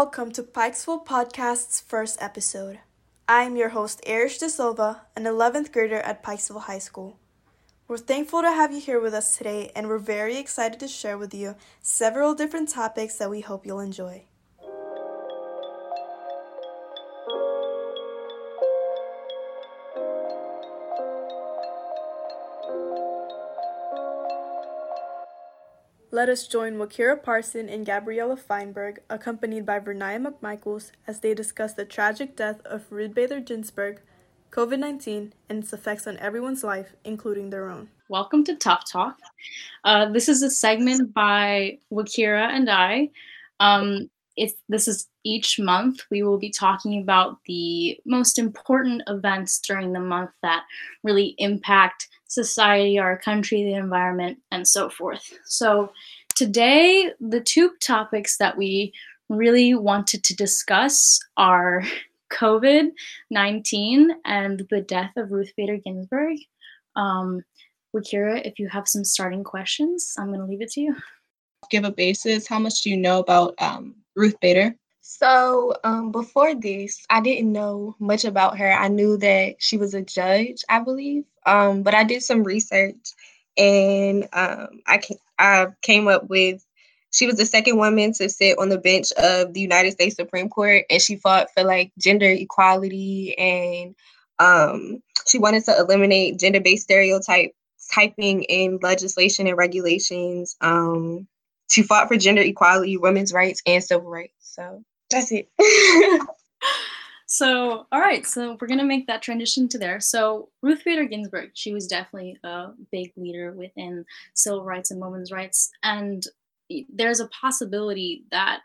Welcome to Pikesville Pawdcast's first episode. I'm your host, Airish De Silva, an 11th grader at Pikesville High School. We're thankful to have you here with us today, and we're very excited to share with you several different topics that we hope you'll enjoy. Let us join Wakira Parson and Gabriella Feinberg, accompanied by Vernia McMichaels, as they discuss the tragic death of Ruth Bader Ginsburg, COVID 19, and its effects on everyone's life, including their own. Welcome to Tough Talk. Uh, this is a segment by Wakira and I. Um, if this is each month, we will be talking about the most important events during the month that really impact society, our country, the environment, and so forth. So, today, the two topics that we really wanted to discuss are COVID 19 and the death of Ruth Bader Ginsburg. Um, Wakira, if you have some starting questions, I'm going to leave it to you. Give a basis. How much do you know about um, Ruth Bader? So um, before this, I didn't know much about her. I knew that she was a judge, I believe, um, but I did some research and um, I, I came up with she was the second woman to sit on the bench of the United States Supreme Court, and she fought for like gender equality and um, she wanted to eliminate gender-based stereotype typing in legislation and regulations. Um, she fought for gender equality, women's rights, and civil rights. So that's it. so, all right. So we're gonna make that transition to there. So Ruth Bader Ginsburg, she was definitely a big leader within civil rights and women's rights, and there's a possibility that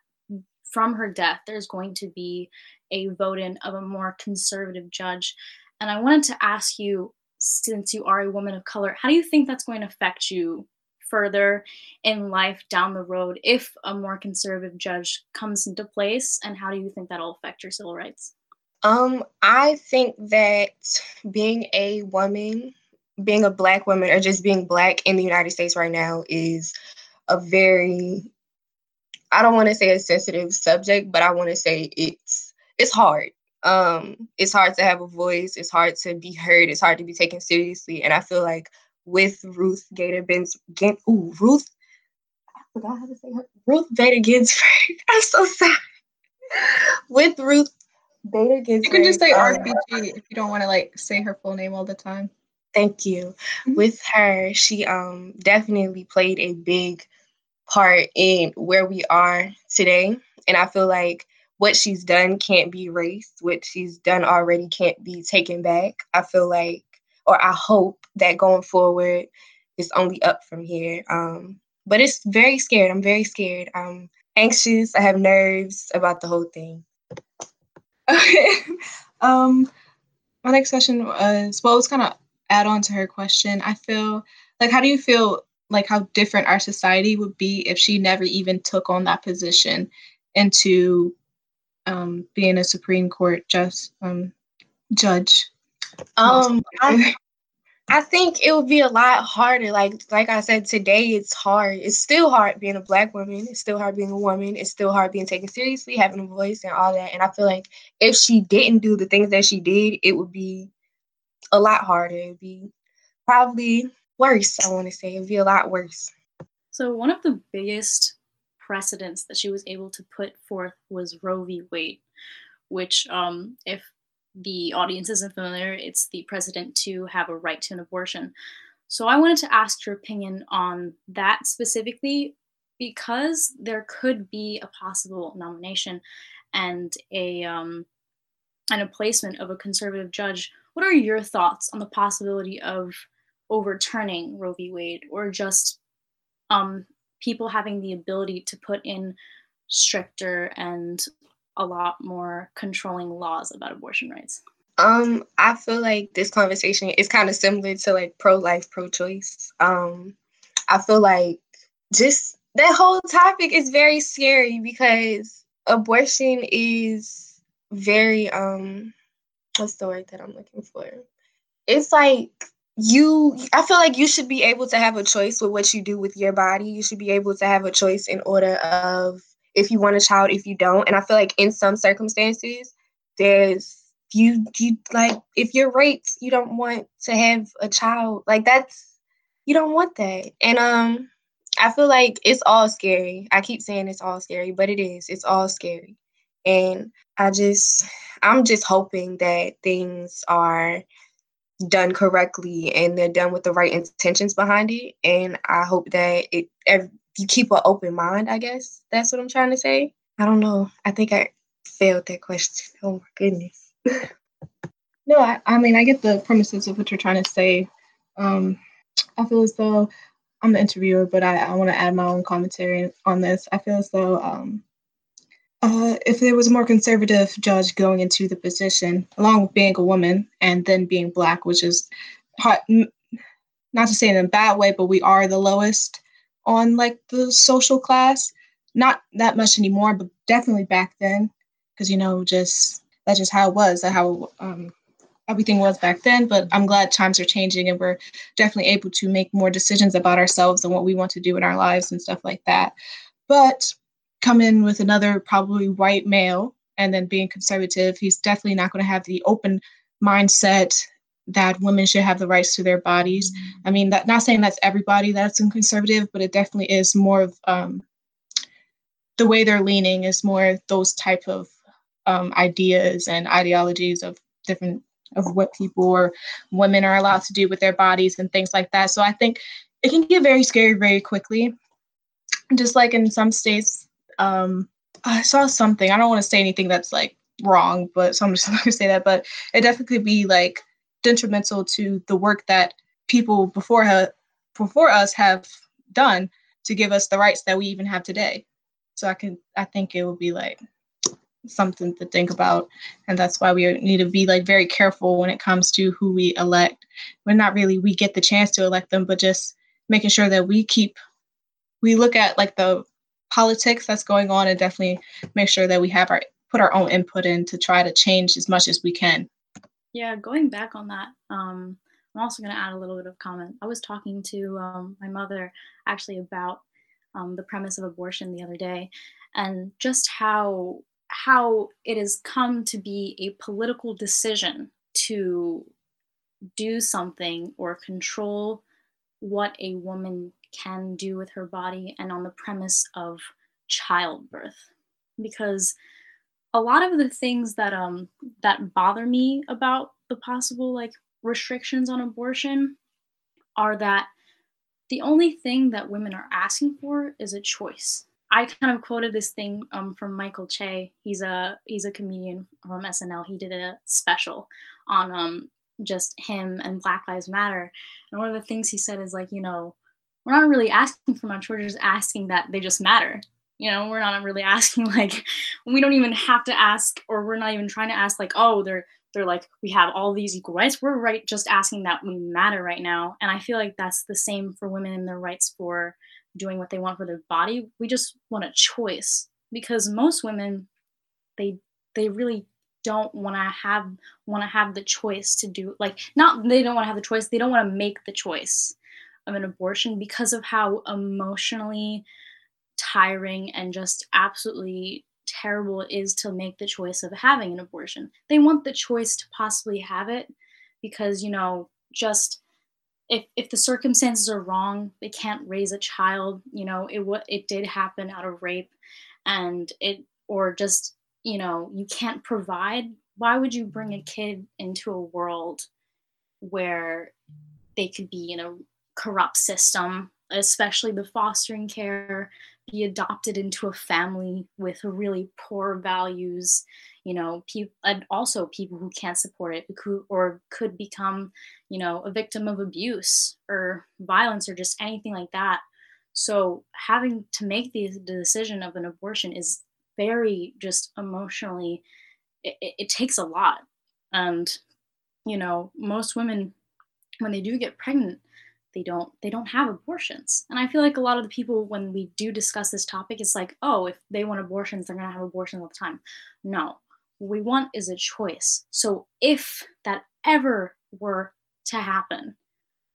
from her death, there's going to be a vote in of a more conservative judge. And I wanted to ask you since you are a woman of color, how do you think that's going to affect you further in life down the road if a more conservative judge comes into place? And how do you think that'll affect your civil rights? Um, I think that being a woman, being a black woman, or just being black in the United States right now is a very I don't want to say a sensitive subject, but I want to say it's it's hard um, it's hard to have a voice. It's hard to be heard. It's hard to be taken seriously. And I feel like with Ruth Gator Benz, Gen, ooh, Ruth, I forgot how to say her, Ruth Bader Ginsburg. I'm so sorry. with Ruth Bader Ginsburg. You can just say um, RBG if you don't want to like say her full name all the time. Thank you. Mm-hmm. With her, she um definitely played a big part in where we are today. And I feel like what she's done can't be erased. What she's done already can't be taken back. I feel like, or I hope that going forward is only up from here. Um, but it's very scared. I'm very scared. I'm anxious. I have nerves about the whole thing. Um, my next question was well, it's kind of add on to her question. I feel like, how do you feel like how different our society would be if she never even took on that position into um, being a Supreme Court just um, judge? Um, I, I think it would be a lot harder. Like like I said today, it's hard. It's still hard being a black woman. It's still hard being a woman. It's still hard being taken seriously, having a voice, and all that. And I feel like if she didn't do the things that she did, it would be a lot harder. It'd be probably worse. I want to say it'd be a lot worse. So one of the biggest precedents that she was able to put forth was Roe v. Wade, which, um, if the audience isn't familiar, it's the president to have a right to an abortion. So I wanted to ask your opinion on that specifically because there could be a possible nomination and a um, and a placement of a conservative judge. What are your thoughts on the possibility of overturning Roe v. Wade or just um, people having the ability to put in stricter and a lot more controlling laws about abortion rights? Um, I feel like this conversation is kind of similar to like pro life, pro choice. Um, I feel like just that whole topic is very scary because abortion is very um what's the word that I'm looking for? It's like you i feel like you should be able to have a choice with what you do with your body you should be able to have a choice in order of if you want a child, if you don't. And I feel like in some circumstances, there's you you like if you're raped, you don't want to have a child. Like that's you don't want that. And um I feel like it's all scary. I keep saying it's all scary, but it is. It's all scary. And I just I'm just hoping that things are done correctly and they're done with the right intentions behind it. And I hope that it keep an open mind, I guess. That's what I'm trying to say. I don't know. I think I failed that question. Oh my goodness. no, I, I mean I get the premises of what you're trying to say. Um I feel as though I'm the interviewer, but I, I want to add my own commentary on this. I feel as though um, uh, if there was a more conservative judge going into the position, along with being a woman and then being black, which is hard, not to say in a bad way, but we are the lowest on like the social class. Not that much anymore, but definitely back then, because you know, just that's just how it was, that how um, everything was back then. But I'm glad times are changing and we're definitely able to make more decisions about ourselves and what we want to do in our lives and stuff like that. But come in with another probably white male and then being conservative, he's definitely not going to have the open mindset that women should have the rights to their bodies. I mean, that not saying that's everybody that's in conservative, but it definitely is more of um, the way they're leaning is more those type of um, ideas and ideologies of different of what people or women are allowed to do with their bodies and things like that. So I think it can get very scary very quickly. Just like in some states, um, I saw something. I don't want to say anything that's like wrong, but so I'm just gonna say that. But it definitely could be like detrimental to the work that people before ha- before us have done to give us the rights that we even have today. So I can I think it would be like something to think about. And that's why we need to be like very careful when it comes to who we elect. We're not really we get the chance to elect them but just making sure that we keep we look at like the politics that's going on and definitely make sure that we have our put our own input in to try to change as much as we can yeah going back on that um i'm also going to add a little bit of comment. I was talking to um, my mother actually about um, the premise of abortion the other day and just how how it has come to be a political decision to do something or control what a woman can do with her body and on the premise of childbirth. Because a lot of the things that um that bother me about the possible like restrictions on abortion are that the only thing that women are asking for is a choice I kind of quoted this thing um, from Michael Che. He's a he's a comedian from SNL. He did a special on um, just him and Black Lives Matter. And one of the things he said is like, you know, we're not really asking for much. We're just asking that they just matter. You know, we're not really asking like we don't even have to ask, or we're not even trying to ask like, oh, they're they're like we have all these equal rights. We're right just asking that we matter right now. And I feel like that's the same for women and their rights for doing what they want for their body. We just want a choice because most women they they really don't want to have want to have the choice to do like not they don't want to have the choice they don't want to make the choice of an abortion because of how emotionally tiring and just absolutely terrible it is to make the choice of having an abortion they want the choice to possibly have it because you know just if if the circumstances are wrong, they can't raise a child. You know, it what it did happen out of rape, and it or just you know you can't provide. Why would you bring a kid into a world where they could be in a corrupt system, especially the fostering care, be adopted into a family with really poor values you know people and also people who can't support it who, or could become you know a victim of abuse or violence or just anything like that. So having to make the, the decision of an abortion is very just emotionally it, it, it takes a lot. And you know most women when they do get pregnant they don't they don't have abortions. And i feel like a lot of the people when we do discuss this topic it's like oh if they want abortions they're going to have abortions all the time. No what we want is a choice. So if that ever were to happen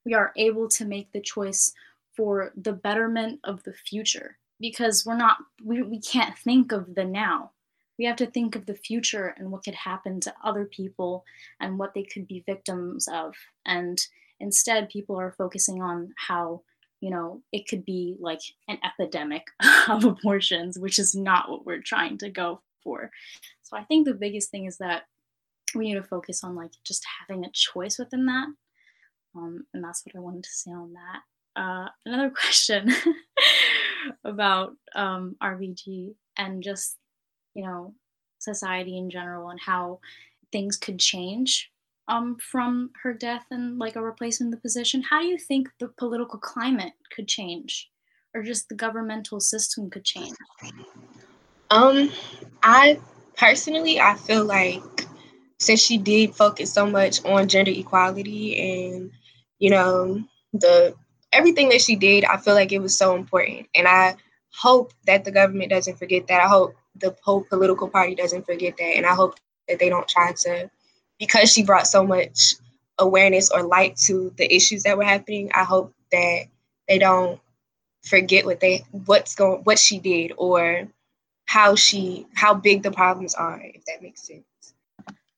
we are able to make the choice for the betterment of the future because we're not we, we can't think of the now. We have to think of the future and what could happen to other people and what they could be victims of. And instead people are focusing on how you know it could be like an epidemic of abortions which is not what we're trying to go for. So i think the biggest thing is that we need to focus on like just having a choice within that. Um, and that's what i wanted to say on that. Uh, another question about um, RBG and just you know society in general and how things could change um, from her death and like a replacement of the position. How do you think the political climate could change, or just the governmental system could change? Um, I personally I feel like since she did focus so much on gender equality and you know the everything that she did, I feel like it was so important. And I hope that the government doesn't forget that. I hope the whole political party doesn't forget that. And I hope that they don't try to, because she brought so much awareness or light to the issues that were happening, I hope that they don't forget what they what's going what she did or how she how big the problems are, if that makes sense.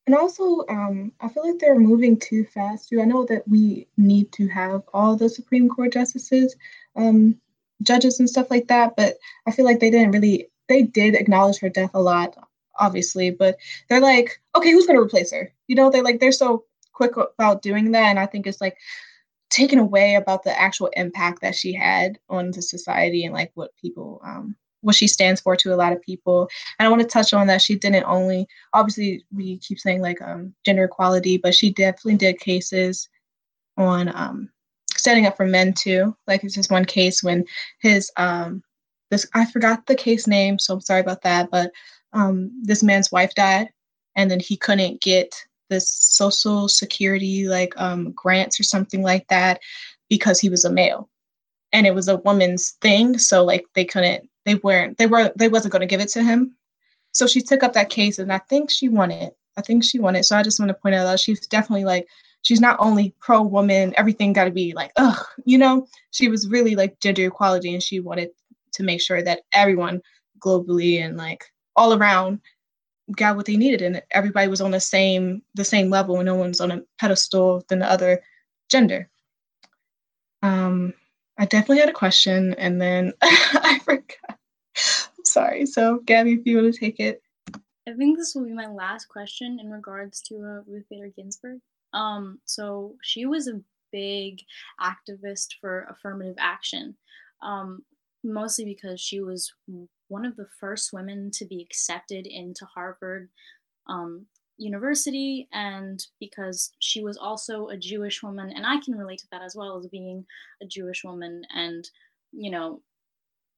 And also, um, I feel like they're moving too fast too. I know that we need to have all the Supreme Court justices, um, judges, and stuff like that, but I feel like they didn't really. They did acknowledge her death a lot, obviously, but they're like, okay, who's going to replace her? You know, they're like they're so quick about doing that, and I think it's like taken away about the actual impact that she had on the society and like what people um, what she stands for to a lot of people. And I want to touch on that she didn't only obviously we keep saying like um, gender equality, but she definitely did cases on um, standing up for men too. Like it's just one case when his um, this I forgot the case name, so I'm sorry about that. But um, this man's wife died, and then he couldn't get this social security like um, grants or something like that because he was a male. And it was a woman's thing so like they couldn't they weren't they were they wasn't going to give it to him. So she took up that case and i think she won it. I think she won it. So i just want to point out that she's definitely like she's not only pro woman everything got to be like ugh you know? She was really like gender equality and she wanted to make sure that everyone globally and like all around got what they needed and everybody was on the same the same level and no one's on a pedestal than the other gender um I definitely had a question and then I forgot. I'm sorry. So, Gabby, if you want to take it. I think this will be my last question in regards to uh, Ruth Bader Ginsburg. Um, so she was a big activist for affirmative action, um, mostly because she was one of the first women to be accepted into Harvard um, university. And because she was also a Jewish woman and I can relate to that as well as being a Jewish woman. And you know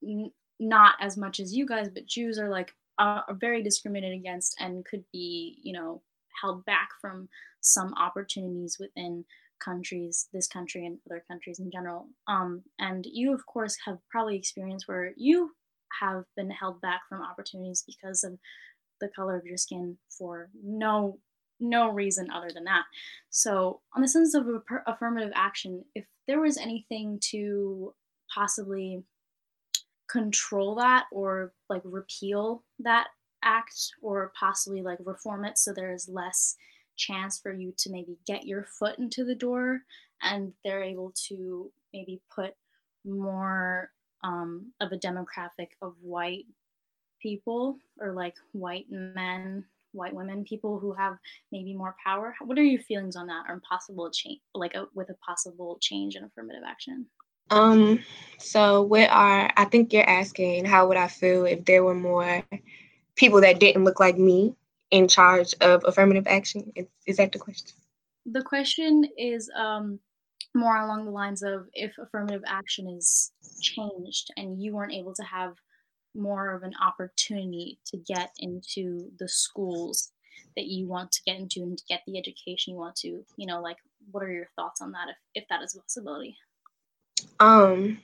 n- not as much as you guys but Jews are like are very discriminated against and could be you know held back from some opportunities within countries this country and other countries in general. Um, and you of course have probably experienced where you have been held back from opportunities because of the color of your skin for no no reason other than that. So, on the sense of affirmative action, if there was anything to possibly control that or like repeal that act or possibly like reform it so there is less chance for you to maybe get your foot into the door and they're able to maybe put more um, of a demographic of white people or like white men white women people who have maybe more power. What are your feelings on that or possible change like a, with a possible change in affirmative action? Um so what are i think you're asking how would i feel if there were more people that didn't look like me in charge of affirmative action? Is, is that the question? The question is um more along the lines of if affirmative action is changed and you weren't able to have more of an opportunity to get into the schools that you want to get into and to get the education you want to you know like what are your thoughts on that if, if that is a possibility? Um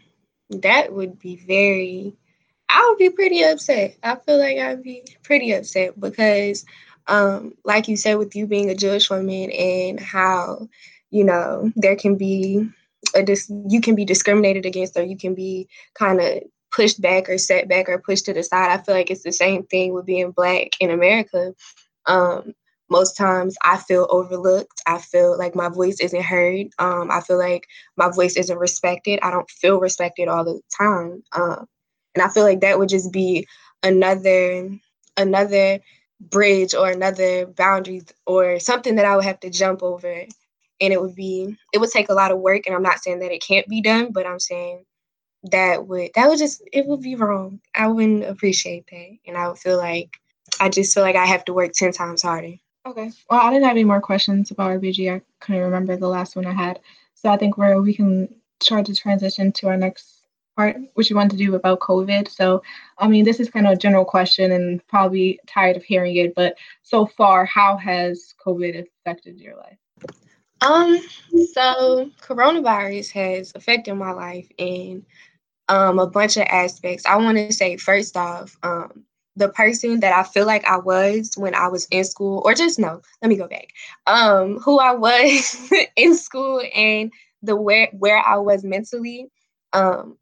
that would be very i would be pretty upset. I feel like i'd be pretty upset because um like you said with you being a jewish woman and how you know there can be a dis- you can be discriminated against or you can be kind of pushed back or set back or pushed to the side. I feel like it's the same thing with being black in America. Um, most times I feel overlooked. I feel like my voice isn't heard. Um, I feel like my voice isn't respected. I don't feel respected all the time. Um, and I feel like that would just be another another bridge or another boundary or something that I would have to jump over. And it would be it would take a lot of work. And I'm not saying that it can't be done, but I'm saying that would that would just it would be wrong. I wouldn't appreciate that. And I would feel like I just feel like I have to work ten times harder. Okay. Well, I didn't have any more questions about RBG. I couldn't remember the last one I had. So I think where we can try to transition to our next part, which we want to do about COVID. So, I mean, this is kind of a general question and probably tired of hearing it, but so far, how has COVID affected your life? Um, so coronavirus has affected my life in um, a bunch of aspects. I want to say, first off, um, the person that I feel like I was when I was in school, or just no, let me go back. Um, who I was in school and the where where I was mentally. Um,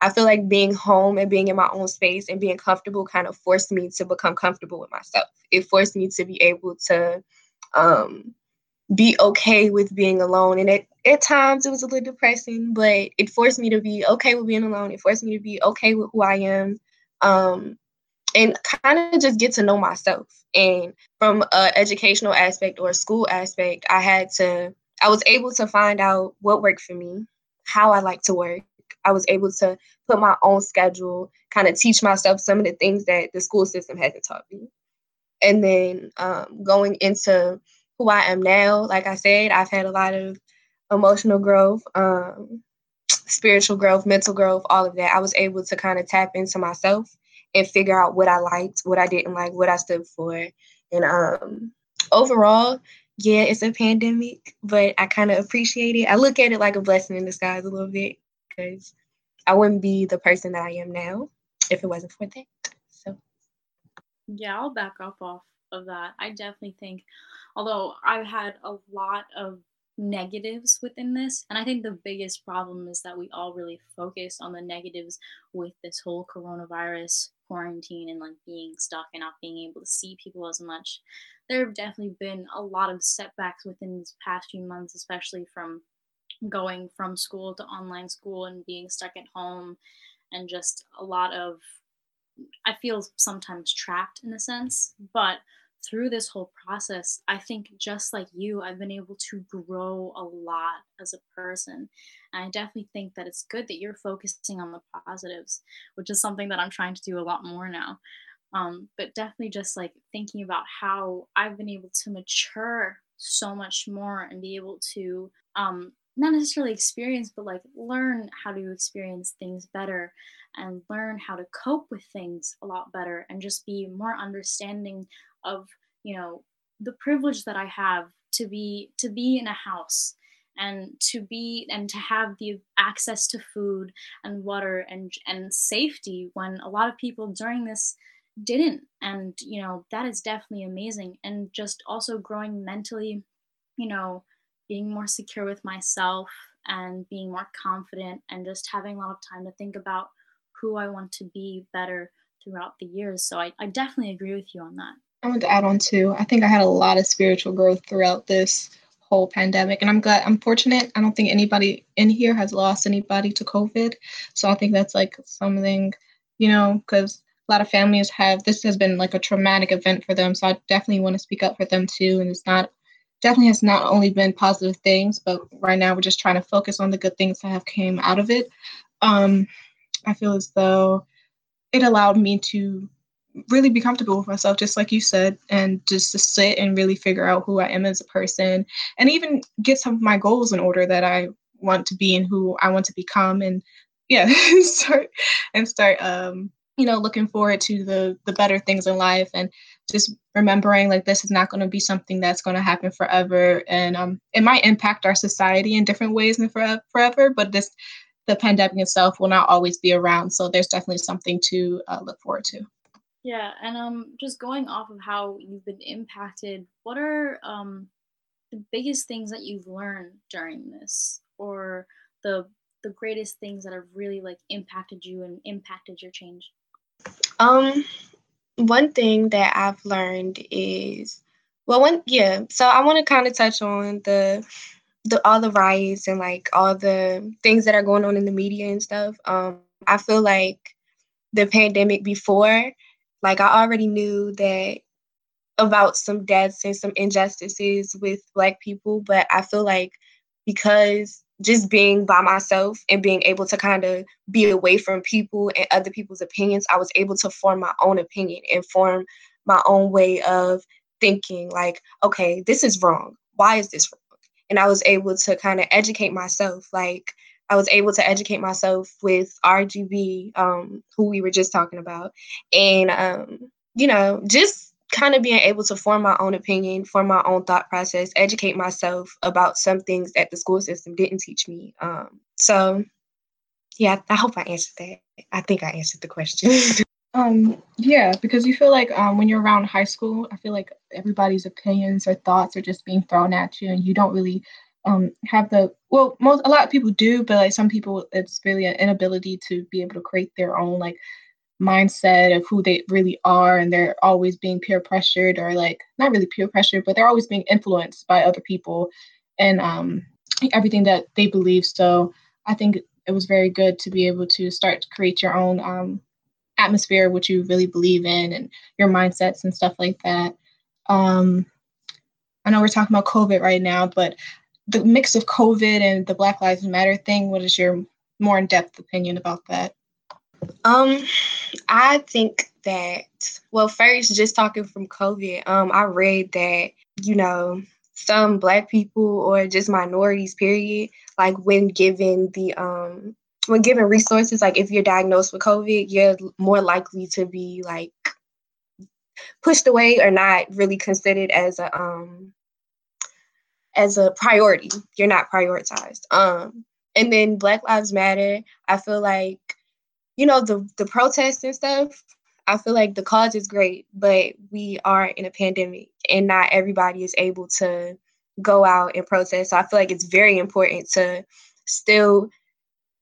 I feel like being home and being in my own space and being comfortable kind of forced me to become comfortable with myself. It forced me to be able to um, be okay with being alone. And it, at times it was a little depressing, but it forced me to be okay with being alone. It forced me to be okay with who I am. Um, and kind of just get to know myself. And from an educational aspect or school aspect, I had to, I was able to find out what worked for me, how I like to work. I was able to put my own schedule, kind of teach myself some of the things that the school system hasn't taught me. And then um, going into who I am now, like I said, I've had a lot of emotional growth, um, spiritual growth, mental growth, all of that. I was able to kind of tap into myself and figure out what I liked, what I didn't like, what I stood for. And um overall, yeah, it's a pandemic, but I kind of appreciate it. I look at it like a blessing in disguise a little bit because I wouldn't be the person that I am now if it wasn't for that. So yeah, I'll back up off of that. I definitely think although I've had a lot of negatives within this. And I think the biggest problem is that we all really focus on the negatives with this whole coronavirus quarantine and like being stuck and not being able to see people as much. There have definitely been a lot of setbacks within these past few months, especially from going from school to online school and being stuck at home and just a lot of I feel sometimes trapped in a sense, but through this whole process, I think just like you, I've been able to grow a lot as a person. And I definitely think that it's good that you're focusing on the positives, which is something that I'm trying to do a lot more now. Um, but definitely just like thinking about how I've been able to mature so much more and be able to um, not necessarily experience, but like learn how to experience things better and learn how to cope with things a lot better and just be more understanding of you know the privilege that i have to be to be in a house and to be and to have the access to food and water and and safety when a lot of people during this didn't and you know that is definitely amazing and just also growing mentally you know being more secure with myself and being more confident and just having a lot of time to think about who I want to be better throughout the years. So I, I definitely agree with you on that. I want to add on too. I think I had a lot of spiritual growth throughout this whole pandemic, and I'm glad. I'm fortunate. I don't think anybody in here has lost anybody to COVID, so I think that's like something, you know, because a lot of families have. This has been like a traumatic event for them, so I definitely want to speak up for them too. And it's not definitely has not only been positive things, but right now we're just trying to focus on the good things that have came out of it. Um, I feel as though it allowed me to really be comfortable with myself, just like you said, and just to sit and really figure out who I am as a person and even get some of my goals in order that I want to be and who I want to become and yeah, start and start um, you know, looking forward to the the better things in life and just remembering like this is not going to be something that's going to happen forever and um it might impact our society in different ways and forever, forever but this the pandemic itself will not always be around so there's definitely something to uh, look forward to yeah, and um, just going off of how you've been impacted, what are um, the biggest things that you've learned during this, or the the greatest things that have really like impacted you and impacted your change? Um, one thing that I've learned is, well, one yeah. So I want to kind of touch on the the all the riots and like all the things that are going on in the media and stuff. Um, I feel like the pandemic before, like I already knew that about some deaths and some injustices with black people, but I feel like because just being by myself and being able to kind of be away from people and other people's opinions, I was able to form my own opinion and form my own way of thinking like, okay, this is wrong. Why is this wrong? And I was able to kind of educate myself. Like, I was able to educate myself with RGB, um, who we were just talking about. And, um, you know, just kind of being able to form my own opinion, form my own thought process, educate myself about some things that the school system didn't teach me. Um, so, yeah, I hope I answered that. I think I answered the question. um, yeah, because you feel like um, when you're around high school, I feel like everybody's opinions or thoughts are just being thrown at you, and you don't really um, have the well, most a lot of people do, but like some people, it's really an inability to be able to create their own like mindset of who they really are and they're always being peer pressured or like not really peer pressured but they're always being influenced by other people and um, everything that they believe. So i think it was very good to be able to start to create your own um, atmosphere which you really believe in and your mindsets and stuff like that. Um, i know we're talking about covid right now but the mix of covid and the black lives matter thing what is your more in-depth opinion about that? Um, I think that well, first, just talking from COVID, um, I read that you know some Black people or just minorities, period, like when given the um when given resources, like if you're diagnosed with COVID, you're more likely to be like pushed away or not really considered as a um as a priority. You're not prioritized. Um, and then Black Lives Matter, I feel like you know the the protests and stuff i feel like the cause is great but we are in a pandemic and not everybody is able to go out and protest so i feel like it's very important to still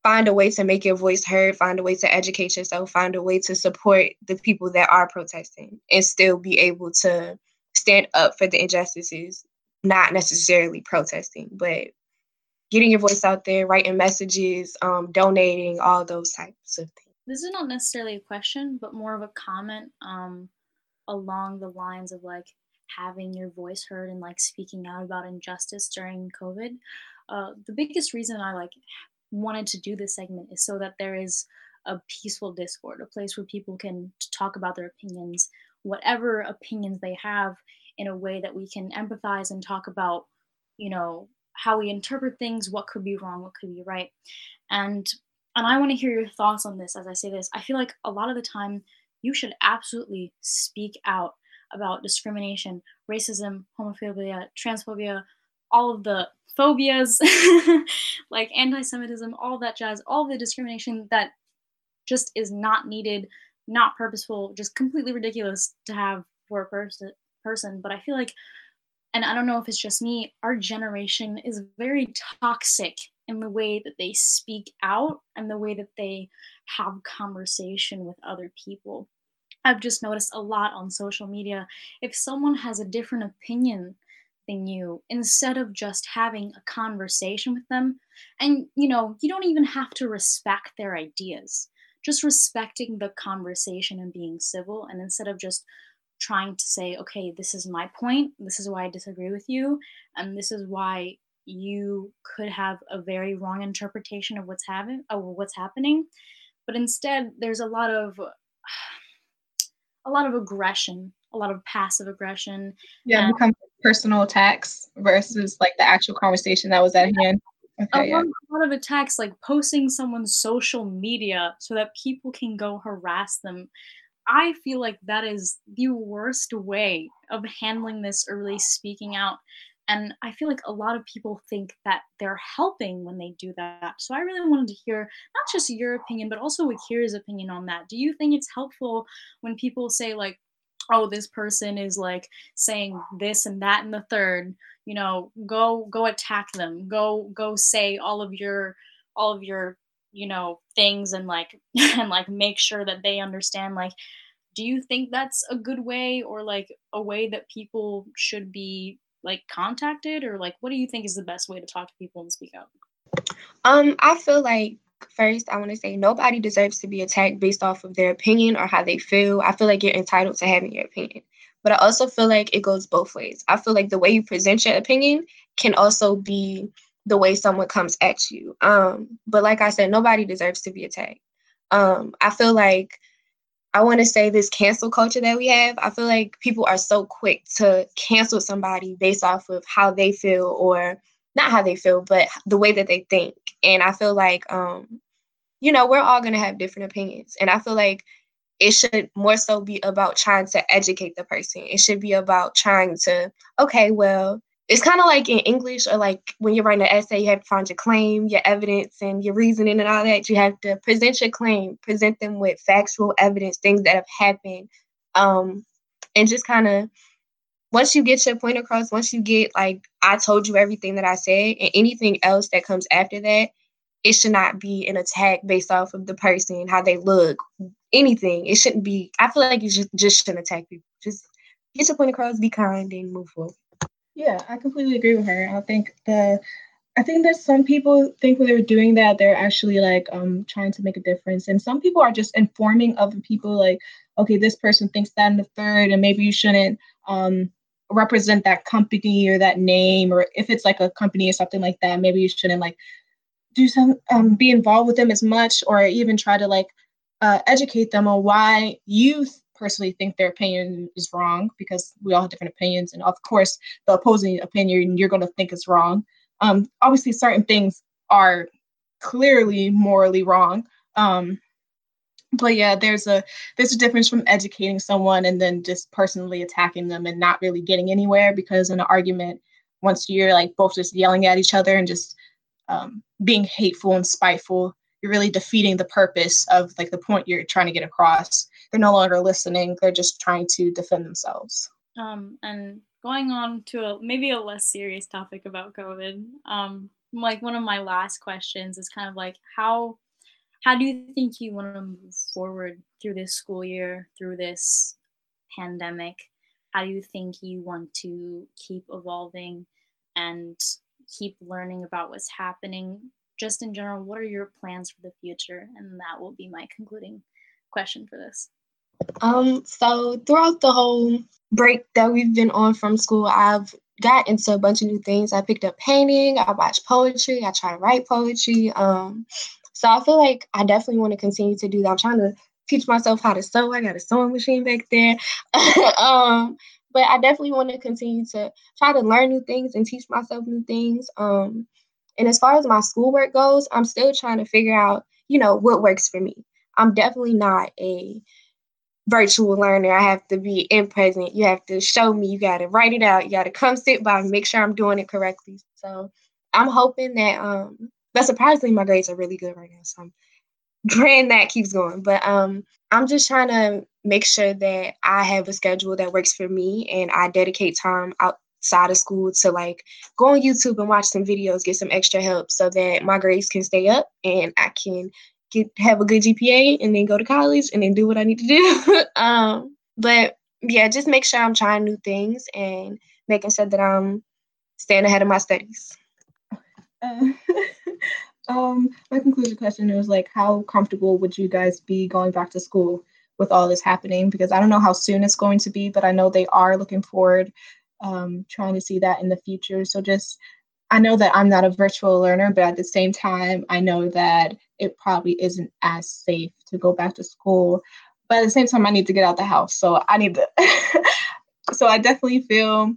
find a way to make your voice heard find a way to educate yourself find a way to support the people that are protesting and still be able to stand up for the injustices not necessarily protesting but getting your voice out there writing messages um, donating all those types of things this is not necessarily a question, but more of a comment um, along the lines of like having your voice heard and like speaking out about injustice during COVID. Uh, the biggest reason I like wanted to do this segment is so that there is a peaceful discord, a place where people can talk about their opinions, whatever opinions they have, in a way that we can empathize and talk about, you know, how we interpret things, what could be wrong, what could be right. And and I want to hear your thoughts on this as I say this. I feel like a lot of the time you should absolutely speak out about discrimination, racism, homophobia, transphobia, all of the phobias, like anti Semitism, all that jazz, all the discrimination that just is not needed, not purposeful, just completely ridiculous to have for a person. Person. But I feel like, and I don't know if it's just me, our generation is very toxic in the way that they speak out and the way that they have conversation with other people. I've just noticed a lot on social media. If someone has a different opinion than you, instead of just having a conversation with them, and you know, you don't even have to respect their ideas, just respecting the conversation and being civil, and instead of just trying to say, okay, this is my point, this is why I disagree with you, and this is why you could have a very wrong interpretation of what's having of what's happening. But instead there's a lot of a lot of aggression a lot of passive aggression. Yeah and, become personal attacks versus like the actual conversation that was at hand. Okay, a, yeah. lot, a lot of attacks like posting someone's social media so that people can go harass them I feel like that is the worst way of handling this early speaking out and I feel like a lot of people think that they're helping when they do that. So I really wanted to hear not just your opinion, but also Akira's opinion on that. Do you think it's helpful when people say, like, oh, this person is like saying this and that and the third, you know, go go attack them. Go go say all of your all of your you know things and like and like make sure that they understand like do you think that's a good way or like a way that people should be like contacted? Or like what do you think is the best way to talk to people and speak up? Um i feel like first i want to say nobody deserves to be attacked based off of their opinion or how they feel. I feel like you're entitled to having your opinion. But i also feel like it goes both ways. I feel like the way you present your opinion can also be the way someone comes at you um but like i said nobody deserves to be attacked um i feel like I want to say this cancel culture that we have. I feel like people are so quick to cancel somebody based off of how they feel or not how they feel, but the way that they think. And I feel like um you know, we're all going to have different opinions. And I feel like it should more so be about trying to educate the person. It should be about trying to okay, well, it's kind of like in English or like when you're writing an essay, you have to find your claim, your evidence, and your reasoning and all that. You have to present your claim, present them with factual evidence, things that have happened, um, and just kind of once you get your point across, once you get like I told you everything that I said, and anything else that comes after that, it should not be an attack based off of the person, how they look, anything. It shouldn't be. I feel like you just just shouldn't attack people. Just get your point across, be kind, and move forward. Yeah, I completely agree with her. I think the I think that some people think when they're doing that, they're actually like um trying to make a difference. And some people are just informing other people like, okay, this person thinks that in the third, and maybe you shouldn't um represent that company or that name, or if it's like a company or something like that, maybe you shouldn't like do some um be involved with them as much or even try to like uh, educate them on why you personally think their opinion is wrong because we all have different opinions. And of course, the opposing opinion you're going to think is wrong. Um, obviously, certain things are clearly morally wrong. Um, but yeah, there's a there's a difference from educating someone and then just personally attacking them and not really getting anywhere because in an argument, once you're like both just yelling at each other and just um, being hateful and spiteful, you're really defeating the purpose of like the point you're trying to get across. They're no longer listening. They're just trying to defend themselves. Um and going on to a maybe a less serious topic about covid um like one of my last questions is kind of like how how do you think you want to move forward through this school year through this pandemic? How do you think you want to keep evolving and keep learning about what's happening just in general, what are your plans for the future? And that will be my concluding question for this. Um, so throughout the whole break that we've been on from school, I've got into a bunch of new things. I picked up painting, I watched poetry, I try to write poetry. Um, so I feel like I definitely want to continue to do that. I'm trying to teach myself how to sew. I got a sewing machine back there. um, but I definitely want to continue to try to learn new things and teach myself new things. Um, and as far as my schoolwork goes, I'm still trying to figure out, you know, what works for me. I'm definitely not a virtual learner. I have to be in present. You have to show me. You got to write it out. You got to come sit by and make sure I'm doing it correctly. So I'm hoping that, um, but surprisingly, my grades are really good right now. So I'm praying that keeps going. But um, I'm just trying to make sure that I have a schedule that works for me and I dedicate time out side of school to like go on YouTube and watch some videos, get some extra help so that my grades can stay up and I can get have a good GPA and then go to college and then do what I need to do. um, but yeah, just make sure I'm trying new things and making sure that I'm staying ahead of my studies. Uh, um, my conclusion question was like, how comfortable would you guys be going back to school with all this happening? Because I don't know how soon it's going to be, but I know they are looking forward um, trying to see that in the future. So just, I know that I'm not a virtual learner, but at the same time, I know that it probably isn't as safe to go back to school. But at the same time, I need to get out the house. So I need to, so I definitely feel,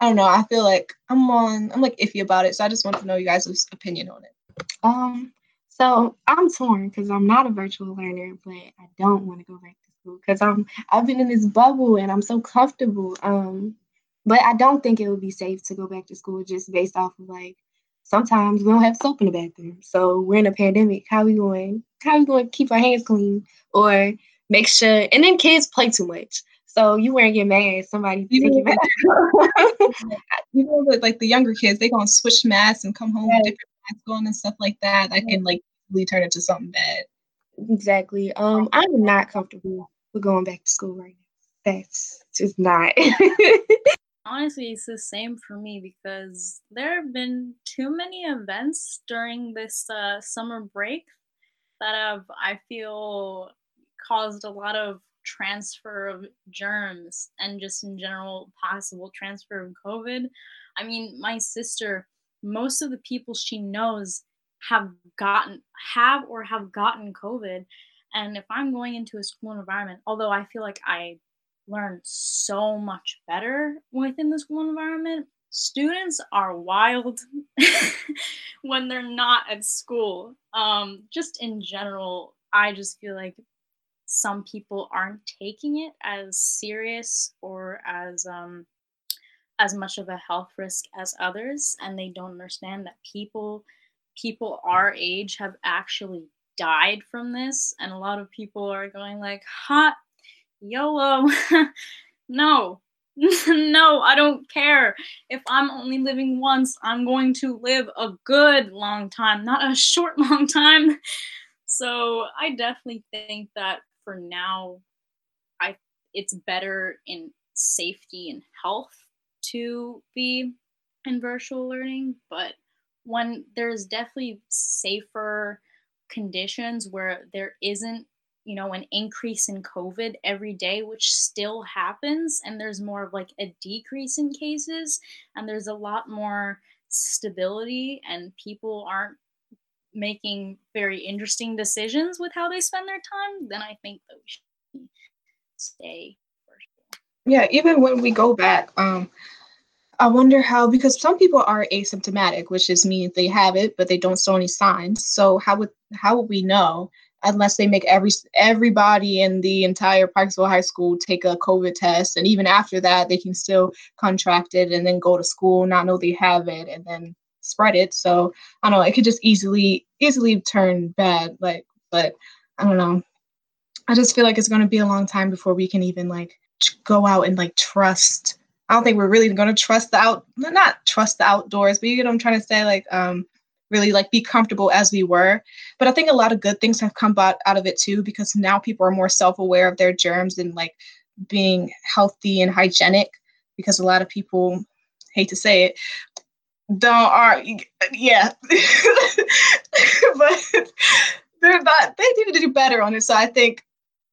I don't know, I feel like I'm on, I'm like iffy about it. So I just want to know you guys' opinion on it. Um, so I'm torn because I'm not a virtual learner, but I don't want to go back to school because I'm I've been in this bubble and I'm so comfortable. Um, but I don't think it would be safe to go back to school just based off of like sometimes we don't have soap in the bathroom. So we're in a pandemic. How we going? How we going to keep our hands clean or make sure? And then kids play too much. So you wearing your mask, somebody you take you know, like the younger kids, they gonna switch masks and come home with different mask on and stuff like that, that can like really turn into something bad. Exactly. Um, I'm not comfortable with going back to school right now. That's just not. Honestly, it's the same for me because there have been too many events during this uh, summer break that have, I feel, caused a lot of transfer of germs and just in general possible transfer of COVID. I mean, my sister, most of the people she knows have gotten have or have gotten COVID. And if I'm going into a school environment, although I feel like I learn so much better within the school environment, students are wild when they're not at school. Um, just in general, I just feel like some people aren't taking it as serious or as um, as much of a health risk as others, and they don't understand that people people our age have actually died from this, and a lot of people are going like, "Hot YOLO, no." no, I don't care. If I'm only living once, I'm going to live a good long time, not a short long time. So I definitely think that for now, I it's better in safety and health to be in virtual learning, but when there's definitely safer conditions where there isn't you know an increase in covid every day which still happens and there's more of like a decrease in cases and there's a lot more stability and people aren't making very interesting decisions with how they spend their time, then I think that we should stay Yeah, even when we go back, um, I wonder how because some people are asymptomatic, which just means they have it but they don't show any signs. So how would how would we know unless they make every everybody in the entire Pikesville High School take a COVID test, and even after that, they can still contract it and then go to school, not know they have it, and then spread it. So I don't know, it could just easily easily turn bad. Like, but I don't know. I just feel like it's gonna be a long time before we can even like go out and like trust. I don't think we're really gonna trust the out not trust the outdoors, but you know what I'm trying to say, like um really like be comfortable as we were. But I think a lot of good things have come out, of it too, because now people are more self-aware of their germs and like being healthy and hygienic because a lot of people hate to say it don't are yeah. But they're not they need to do better on it. So i think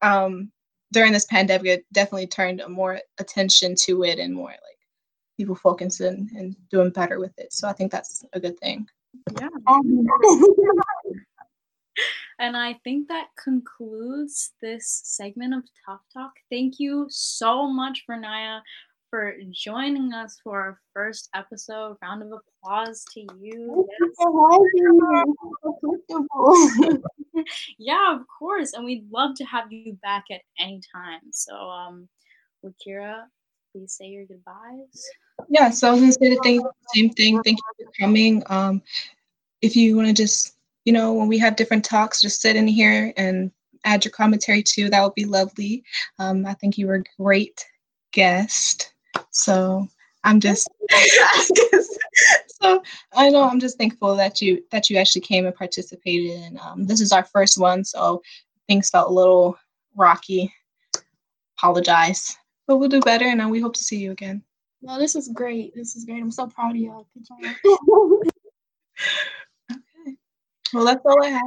um during this pandemic it definitely turned more attention to it and more like people focusing and doing better with it. So i think that's a good thing yeah and I think that concludes this segment of Tough Talk. Thank you so much, Naya for joining us for our first episode. Round of applause to you. yeah, of course. And we'd love to have you back at any time. So, um, Wakira, please say your goodbyes. Yeah, so I was gonna say the thing, same thing. Thank you for coming. Um, if you want to just, you know, when we have different talks, just sit in here and add your commentary too. That would be lovely. Um, I think you were a great guest. So I'm just, so I know I'm just thankful that you that you actually came and participated. And um, this is our first one, so things felt a little rocky. Apologize, but we'll do better, and we hope to see you again. No, this is great. This is great. I'm so proud of y'all. okay. Well, that's all I have.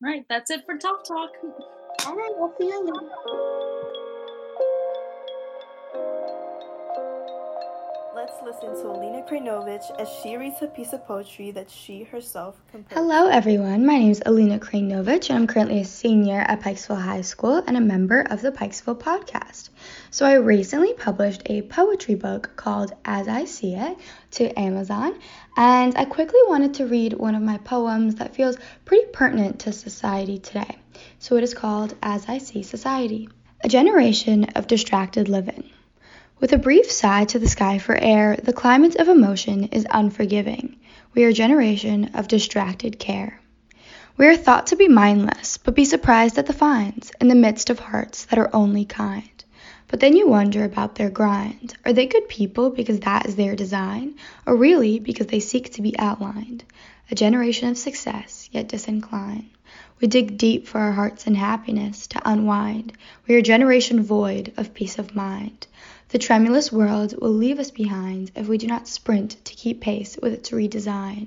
Right. That's it for Talk Talk. All right. I'll see you later. Let's listen to Alina Kreynovich as she reads a piece of poetry that she herself composed. Hello, everyone. My name is Alina Kreynovich, and I'm currently a senior at Pikesville High School and a member of the Pikesville Pawdcast. So, I recently published a poetry book called As I See It to Amazon, and I quickly wanted to read one of my poems that feels pretty pertinent to society today. So, it is called As I See Society. A generation of distracted living. With a brief sigh to the sky for air, the climate of emotion is unforgiving. We are a generation of distracted care. We are thought to be mindless, but be surprised at the finds in the midst of hearts that are only kind. But then you wonder about their grind. Are they good people because that is their design, or really because they seek to be outlined? a generation of success, yet disinclined. We dig deep for our hearts and happiness to unwind. We are a generation void of peace of mind. The tremulous world will leave us behind if we do not sprint to keep pace with its redesign.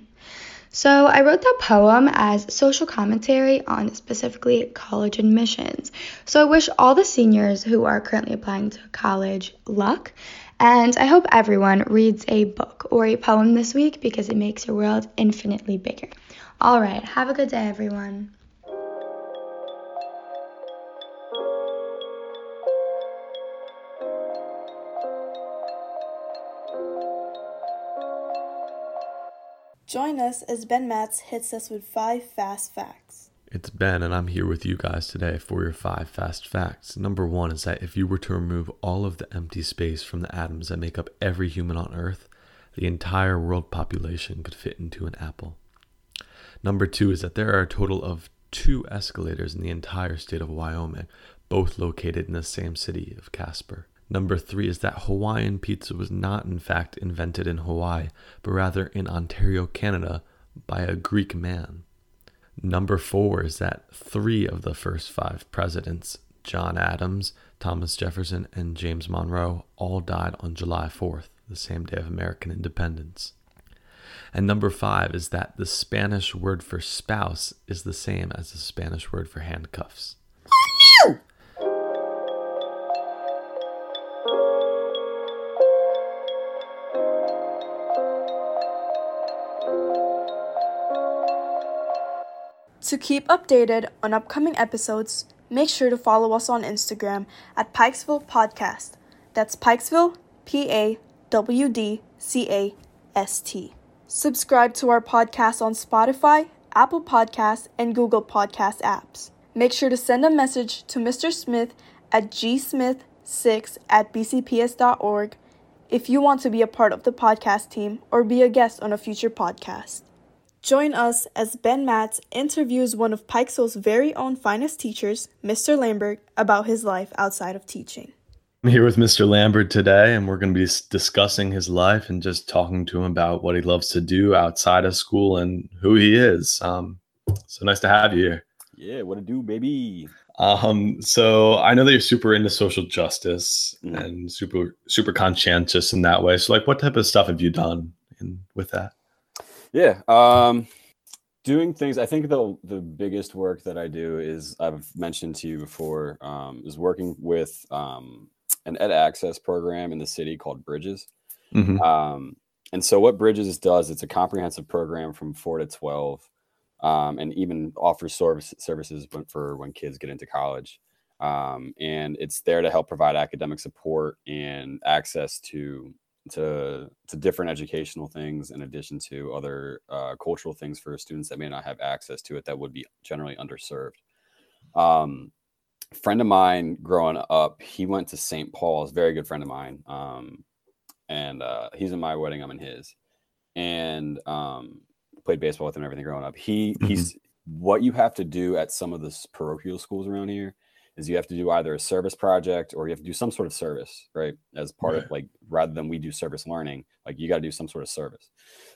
So I wrote that poem as social commentary on specifically college admissions. So I wish all the seniors who are currently applying to college luck. And I hope everyone reads a book or a poem this week because it makes your world infinitely bigger. All right, have a good day, everyone. Join us as Ben Matz hits us with five fast facts. It's Ben, and I'm here with you guys today for your five fast facts. Number one is that if you were to remove all of the empty space from the atoms that make up every human on Earth, the entire world population could fit into an apple. Number two is that there are a total of two escalators in the entire state of Wyoming, both located in the same city of Casper. Number three is that Hawaiian pizza was not, in fact, invented in Hawaii, but rather in Ontario, Canada, by a Greek man. Number four is that three of the first five presidents, John Adams, Thomas Jefferson, and James Monroe, all died on July 4th, the same day of American independence. And number five is that the Spanish word for spouse is the same as the Spanish word for handcuffs. To keep updated on upcoming episodes, make sure to follow us on Instagram at Pikesville Pawdcast. That's Pikesville, P A W D C A S T. Subscribe to our podcast on Spotify, Apple Podcasts, and Google Podcast apps. Make sure to send a message to Mr. Smith at gsmith6 at bcps.org if you want to be a part of the podcast team or be a guest on a future podcast. Join us as Ben Matz interviews one of Pikesville's very own finest teachers, Mr. Lambert, about his life outside of teaching. I'm here with Mr. Lambert today, and we're going to be discussing his life and just talking to him about what he loves to do outside of school and who he is. Um, so nice to have you here. Yeah, what to do, baby? Um, so I know that you're super into social justice Mhm. and super super conscientious in that way. So like, what type of stuff have you done in, with that? Yeah, um, doing things. I think the the biggest work that I do is I've mentioned to you before um, is working with um, an ed access program in the city called Bridges. Mhm. Um, and so what Bridges does, it's a comprehensive program from four to twelve, um, and even offers service, services for when kids get into college. Um, and it's there to help provide academic support and access to to to different educational things in addition to other uh, cultural things for students that may not have access to it that would be generally underserved. Um, friend of mine growing up, he went to St. Paul's, very good friend of mine. Um, and uh, he's in my wedding, I'm in his, and um, played baseball with him everything growing up. He he's what you have to do at some of the parochial schools around here is you have to do either a service project or you have to do some sort of service, right? As part of like rather than we do service learning, like you got to do some sort of service.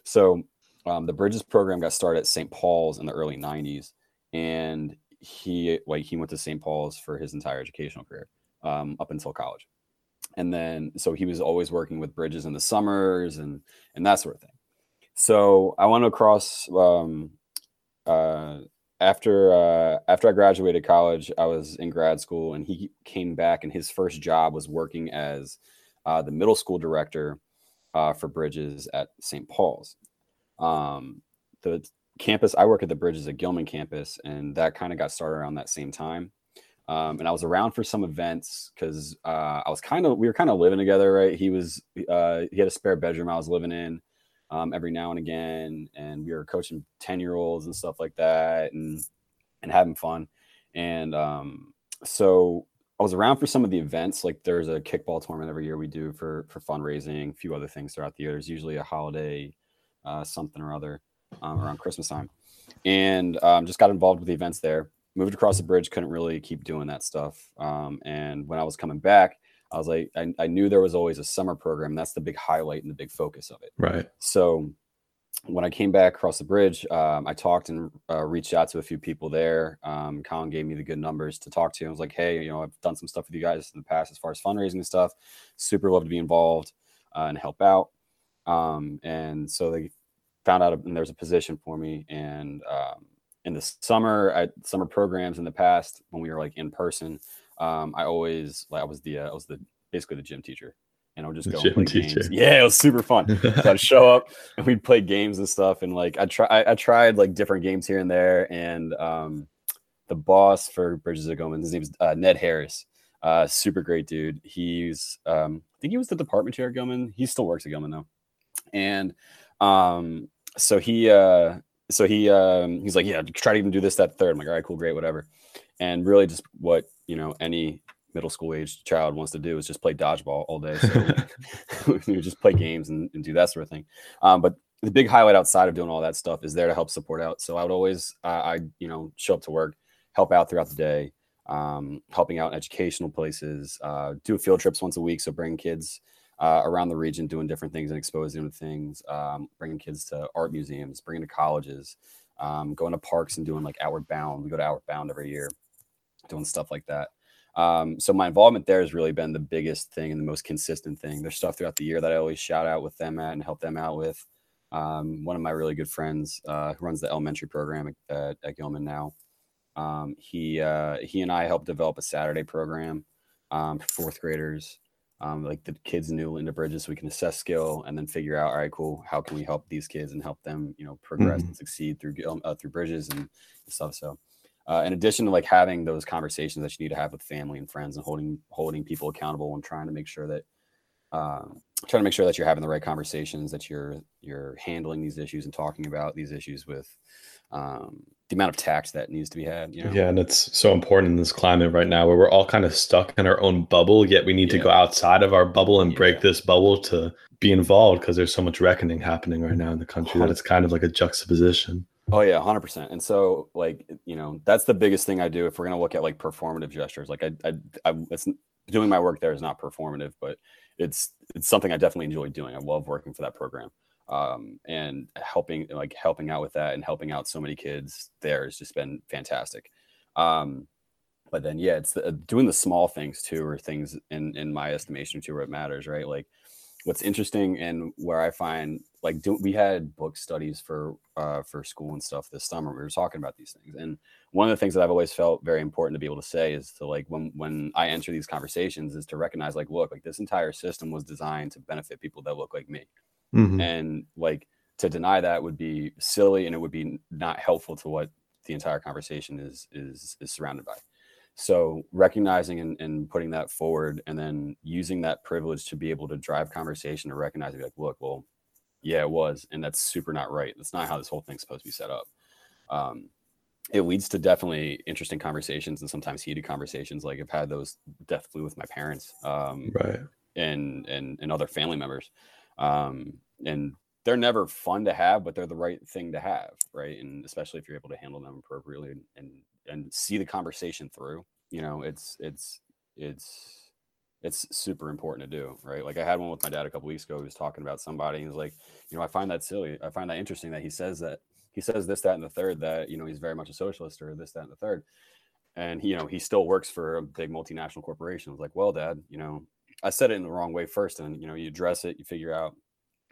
So um, the Bridges program got started at St. Paul's in the early '90s, and he like he went to St. Paul's for his entire educational career um, up until college, and then so he was always working with Bridges in the summers and and that sort of thing. So I went across um, uh, after uh, after I graduated college. I was in grad school, and he came back, and his first job was working as uh, the middle school director uh, for Bridges at St. Paul's. Um, the campus I work at the Bridges at Gilman campus, and that kind of got started around that same time. Um, and I was around for some events because uh, I was kind of we were kind of living together, right? He was uh, he had a spare bedroom I was living in um, every now and again, and we were coaching ten year olds and stuff like that, and and having fun. And um, so I was around for some of the events. Like there's a kickball tournament every year we do for for fundraising, a few other things throughout the year. There's usually a holiday, uh, something or other um, around Christmas time, and um, just got involved with the events there. Moved across the bridge, couldn't really keep doing that stuff. Um, and when I was coming back, I was like, I, I knew there was always a summer program. That's the big highlight and the big focus of it. Right. So when I came back across the bridge, um, I talked and uh, reached out to a few people there. Um, Colin gave me the good numbers to talk to. I was like, hey, you know, I've done some stuff with you guys in the past as far as fundraising and stuff. Super love to be involved uh, and help out. Um, and so they found out and there's a position for me. And um, in the summer, I, summer programs in the past when we were like in person, um, I always like I was the uh, I was the basically the gym teacher and I would just go play teacher. games. Yeah, it was super fun. so I'd show up and we'd play games and stuff. And like I try I, I tried like different games here and there. And um the boss for Bridges of Gilman, his name's uh, Ned Harris. Uh super great dude. He's um I think he was the department chair at Gilman. He still works at Gilman though. And um so he uh so he um he's like, Yeah, try to even do this, that third. I'm like, all right, cool, great, whatever. And really just what you know, any middle school age child wants to do is just play dodgeball all day. So we just play games and, and, do that sort of thing. Um, but the big highlight outside of doing all that stuff is there to help support out. So I would always, uh, I, you know, show up to work, help out throughout the day, um, helping out in educational places, uh, do field trips once a week. So bring kids uh, around the region doing different things and exposing them to things, um, bringing kids to art museums, bringing to colleges, um, going to parks and doing like Outward Bound. We go to Outward Bound every year, doing stuff like that. Um, so my involvement there has really been the biggest thing and the most consistent thing. There's stuff throughout the year that I always shout out with them at and help them out with. Um, one of my really good friends uh, who runs the elementary program at, at Gilman now. Um, he uh, he and I helped develop a Saturday program um, for fourth graders, um, like the kids new into bridges, so we can assess skill and then figure out, all right, cool, how can we help these kids and help them, you know, progress mm-hmm. and succeed through uh, through bridges and stuff. So uh, in addition to like having those conversations that you need to have with family and friends and holding holding people accountable and trying to make sure that um, trying to make sure that you're having the right conversations that you're you're handling these issues and talking about these issues with um, the amount of tax that needs to be had you know? yeah and it's so important in this climate right now where we're all kind of stuck in our own bubble yet we need yeah. to go outside of our bubble and yeah. break this bubble to be involved because there's so much reckoning happening right now in the country that it's kind of like a juxtaposition Oh yeah, hundred percent. And so, like, you know, that's the biggest thing I do. If we're gonna look at like performative gestures, like I, I, I it's doing my work there is not performative, but it's it's something I definitely enjoy doing. I love working for that program, um, and helping like helping out with that and helping out so many kids there has just been fantastic. Um, but then, yeah, it's the, doing the small things too, or things in in my estimation too, where it matters, right? Like what's interesting and where I find like do, we had book studies for uh, for school and stuff this summer. We were talking about these things, and one of the things that I've always felt very important to be able to say is to like when when I enter these conversations is to recognize like look like this entire system was designed to benefit people that look like me, mm-hmm. and like to deny that would be silly and it would be not helpful to what the entire conversation is is is surrounded by. So recognizing and, and putting that forward and then using that privilege to be able to drive conversation to recognize be like, look, well, yeah, it was, and that's super not right. That's not how this whole thing's supposed to be set up. Um, it leads to definitely interesting conversations and sometimes heated conversations. Like I've had those definitely with my parents, um, right, and and and other family members, um, and they're never fun to have, but they're the right thing to have, right? And especially if you're able to handle them appropriately and, and and see the conversation through you know it's it's it's it's super important to do right? Like i had one with my dad a couple weeks ago he was talking about somebody he was like you know i find that silly. I find that interesting that he says that he says this that and the third that you know he's very much a socialist or this that and the third. And you know he still works for a big multinational corporation. I was like well dad you know i said it in the wrong way first and you know you address it you figure out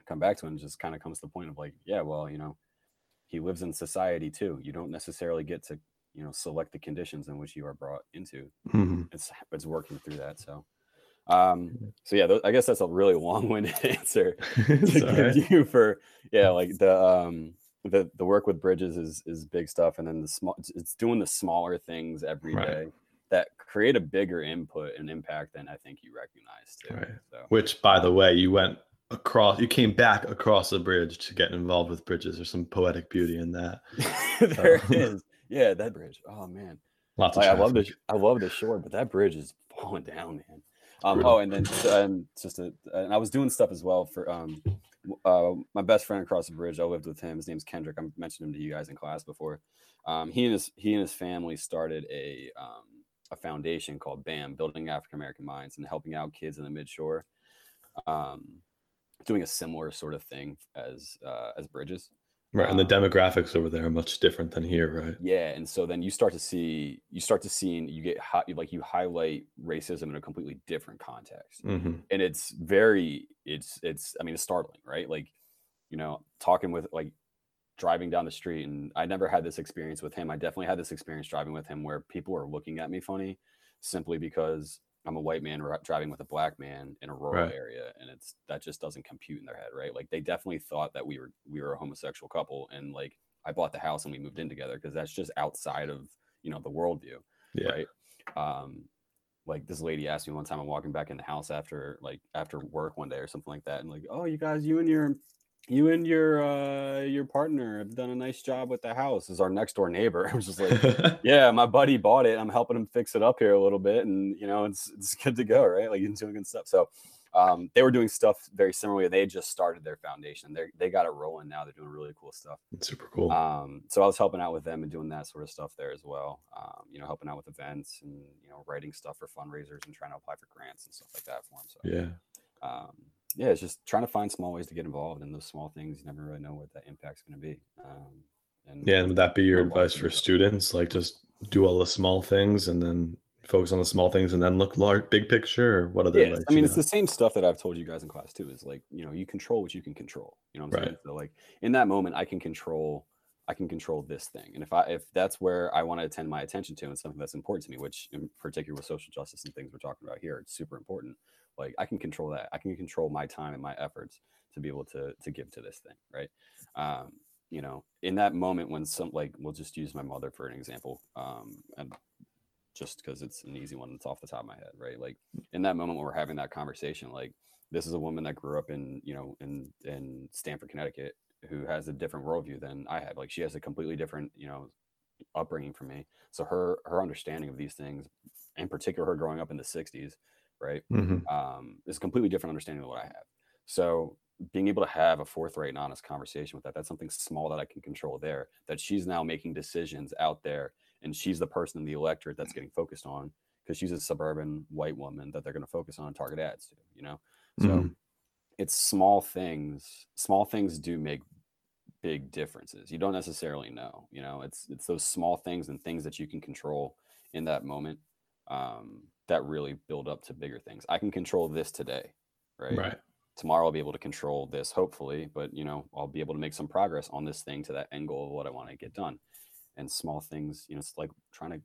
come back to it and just kind of comes to the point of like yeah well you know he lives in society too. You don't necessarily get to you know select the conditions in which you are brought into mm-hmm. it's it's working through that so um so yeah th- i guess that's a really long-winded answer to give you for yeah like the um the the work with bridges is is big stuff and then the small it's doing the smaller things every right. day that create a bigger input and impact than i think you recognize too right. so. which by the way you went across you came back across the bridge to get involved with bridges there's some poetic beauty in that There there is yeah, that bridge. Oh man, lots of. Like, I love the I love the shore, but that bridge is falling down, man. Um, oh, and then um, just a, and I was doing stuff as well for um, uh, my best friend across the bridge. I lived with him. His name's Kendrick. I mentioned him to you guys in class before. Um, he and his he and his family started a um, a foundation called BAM, Building African American Minds, and helping out kids in the Midshore. Um, doing a similar sort of thing as uh, as Bridges. Right, and the Um, demographics over there are much different than here, right? Yeah, and so then you start to see you start to see you get hot like you highlight racism in a completely different context, hmm and it's very it's it's I mean it's startling, right? Like you know talking with like driving down the street, and I never had this experience with him. I definitely had this experience driving with him where people are looking at me funny simply because I'm a white man driving with a black man in a rural Right. area, and it's that just doesn't compute in their head, right? Like they definitely thought that we were we were a homosexual couple, and like I bought the house and we moved in together because that's just outside of you know the worldview, Yeah. right? Um, like this lady asked me one time, I'm walking back in the house after like after work one day or something like that, and like, oh, you guys, you and your you and your uh your partner have done a nice job with the house. Is our next door neighbor? I was just like, yeah, my buddy bought it. I'm helping him fix it up here a little bit, and you know, it's it's good to go, right? Like he's doing good stuff. So um, they were doing stuff very similarly. They just started their foundation. They they got it rolling now. They're doing really cool stuff. Super cool. Um, so I was helping out with them and doing that sort of stuff there as well. Um, you know, helping out with events and you know writing stuff for fundraisers and trying to apply for grants and stuff like that for them. So yeah. Yeah, it's just trying to find small ways to get involved in those small things. You never really know what that impact's going to be. Um, and Yeah, and would that be your advice for students? Like just do all the small things and then focus on the small things and then look large big picture or what other yeah, I mean, it's it's the same stuff that I've told you guys in class too. Is like, you know, you control what you can control. You know what I'm saying? Right. So like in that moment, I can control, I can control this thing. And if I, if that's where I want to attend my attention to and something that's important to me, which in particular with social justice and things we're talking about here, it's super important. Like I can control that. I can control my time and my efforts to be able to, to give to this thing. Right. Um, you know, in that moment when some, like, we'll just use my mother for an example. Um, and just because it's an easy one that's off the top of my head, right? Like in that moment when we're having that conversation, like this is a woman that grew up in, you know, in in Stamford, Connecticut, who has a different worldview than I have. Like she has a completely different, you know, upbringing for me. So her her understanding of these things, in particular, her growing up in the '60s, right, Mhm. um, a completely different understanding than what I have. So being able to have a forthright and honest conversation with that, that's something small that I can control there. That she's now making decisions out there, and she's the person in the electorate that's getting focused on because she's a suburban white woman that they're going to focus on and target ads to. You know, so Mhm. it's small things. Small things do make big differences. You don't necessarily know. You know, it's it's those small things and things that you can control in that moment um, that really build up to bigger things. I can control this today, right? Right. tomorrow I'll be able to control this, hopefully, but you know, I'll be able to make some progress on this thing to that end goal of what I want to get done. And small things, you know, it's like trying to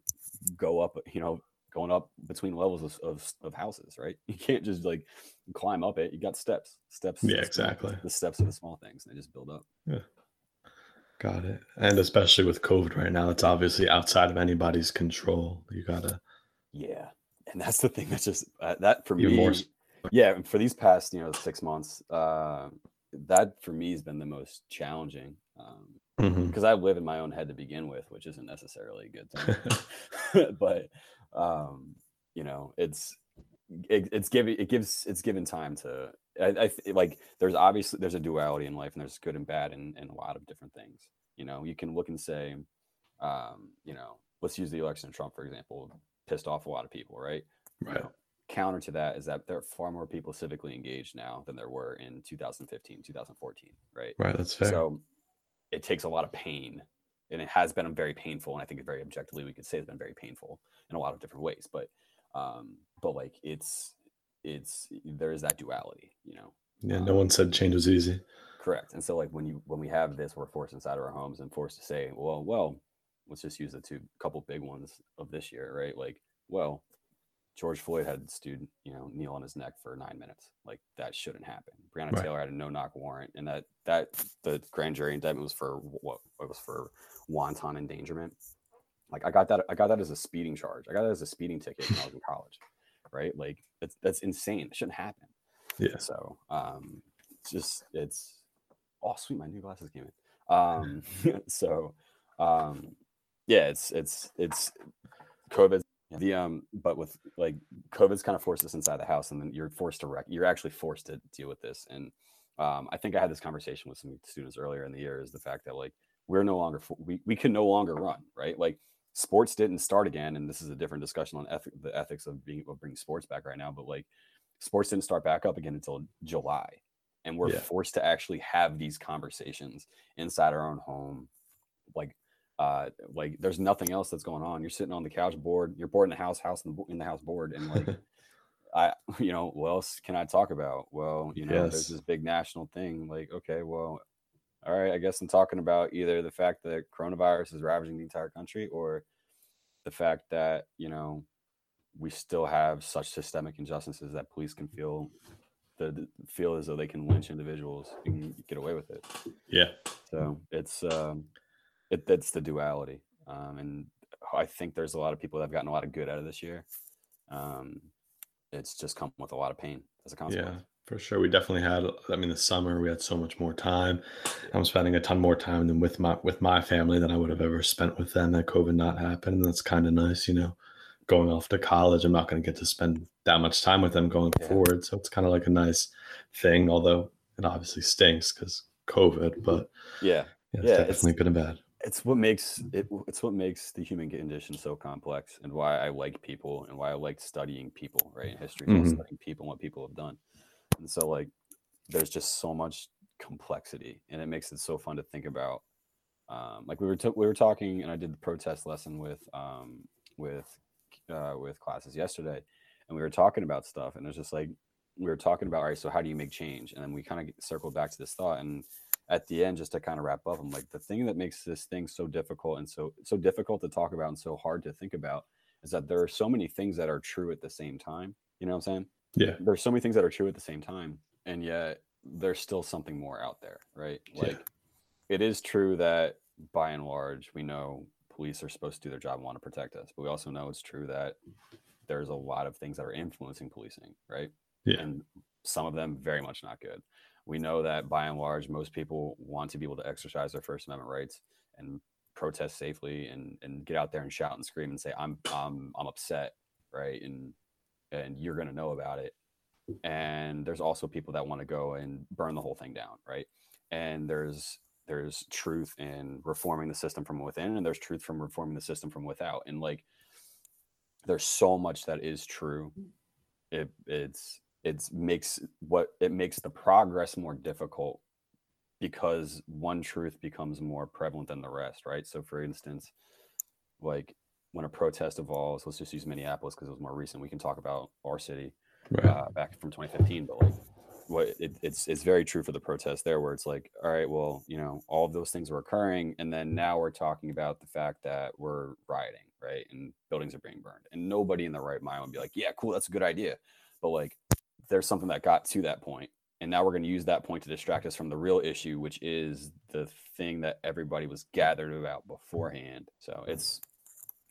go up, you know, going up between levels of, of, of houses, right? You can't just like climb up it. You got steps, steps. Yeah, exactly. The steps of the small things and they just build up. Yeah. Got it. And especially with COVID right now, it's obviously outside of anybody's control. You gotta Yeah. And that's the thing that's just uh, that for Even me. more yeah. For these past, you know, six months, uh, that for me has been the most challenging. Um, Mhm. because I live in my own head to begin with, which isn't necessarily a good thing. but um, you know, it's it, it's giving it gives it's given time to I, I like there's obviously there's a duality in life and there's good and bad in, in a lot of different things. You know, you can look and say, um, you know, let's use the election of Trump for example, pissed off a lot of people, right? You Right. know, counter to that is that there are far more people civically engaged now than there were in 2015, 2014, right? Right, that's fair. So it takes a lot of pain, and it has been very painful. And I think very objectively, we could say it's been very painful in a lot of different ways. But, um, but like it's it's there is that duality, you know. yeah, no one said change was easy. Correct. And so like when you when we have this, we're forced inside of our homes and forced to say, well, well, let's just use the two couple big ones of this year, right? Like, well, George Floyd had dude, you know, kneel on his neck for nine minutes. Like that shouldn't happen. Breonna Right. Taylor had a no knock warrant, and that that the grand jury indictment was for what? It was for wanton endangerment. Like I got that. I got that as a speeding charge. I got that as a speeding ticket when I was in college, right? Like that's that's insane. It shouldn't happen. Yeah. So um, it's just it's oh sweet, my new glasses came in. Um, so um, yeah, it's it's it's COVID. The um, but with like COVID's kind of forced us inside the house, and then you're forced to rec- you're actually forced to deal with this. And um, I think I had this conversation with some students earlier in the year is the fact that like we're no longer we we can no longer run right like sports didn't start again and this is a different discussion on ethic, the ethics of being of bringing sports back right now but like sports didn't start back up again until july and we're Yeah. forced to actually have these conversations inside our own home like uh like there's nothing else that's going on you're sitting on the couch bored you're bored in the house house in the, in the house bored and like i you know what else can i talk about well you know Yes. there's this big national thing like okay well all right i guess i'm talking about either the fact that coronavirus is ravaging the entire country or the fact that you know we still have such systemic injustices that police can feel the feel as though they can lynch individuals and get away with it Yeah. so it's um, it that's the duality, um, and I think there's a lot of people that have gotten a lot of good out of this year. Um, it's just come with a lot of pain as a consequence. Yeah, for sure. We definitely had. I mean, the summer we had so much more time. I'm spending a ton more time than with my with my family than I would have ever spent with them had COVID not happened. And that's kind of nice, you know. Going off to college, I'm not going to get to spend that much time with them going Yeah. forward. So it's kind of like a nice thing, although it obviously stinks because COVID. But Yeah, yeah, it's Yeah, it's- definitely good and bad. It's what makes it. It's what makes the human condition so complex, and why I like people, and why I like studying people. Right, in history, Mhm. studying people and what people have done. And so, like, there's just so much complexity, and it makes it so fun to think about. Um, like we were t- we were talking, and I did the protest lesson with um, with uh, with classes yesterday, and we were talking about stuff, and it's just like we were talking about, all right, so how do you make change? And then we kind of circled back to this thought, and at the end, just to kind of wrap up, I'm like, the thing that makes this thing so difficult and so so difficult to talk about and so hard to think about is that there are so many things that are true at the same time. You know what I'm saying? Yeah. There's so many things that are true at the same time, and yet there's still something more out there, right? Yeah. Like it is true that by and large, we know police are supposed to do their job and want to protect us, but we also know it's true that there's a lot of things that are influencing policing, right? Yeah. And some of them very much not good. We know that by and large, most people want to be able to exercise their First Amendment rights and protest safely and and get out there and shout and scream and say, I'm I'm I'm upset, right? And and you're gonna know about it. And there's also people that want to go and burn the whole thing down, right? And there's there's truth in reforming the system from within, and there's truth from reforming the system from without. And like there's so much that is true. It it's it's makes what it makes the progress more difficult because one truth becomes more prevalent than the rest, right? So for instance, like when a protest evolves, let's just use Minneapolis because it was more recent. We can talk about our city Right. uh, back from 2015, but like what it, it's it's very true for the protest there, where it's like, all right, well, you know, all of those things were occurring, and then now we're talking about the fact that we're rioting, right, and buildings are being burned, and nobody in the right mind would be like, yeah, cool, that's a good idea, but like, there's something that got to that point, and now we're going to use that point to distract us from the real issue, which is the thing that everybody was gathered about beforehand. So it's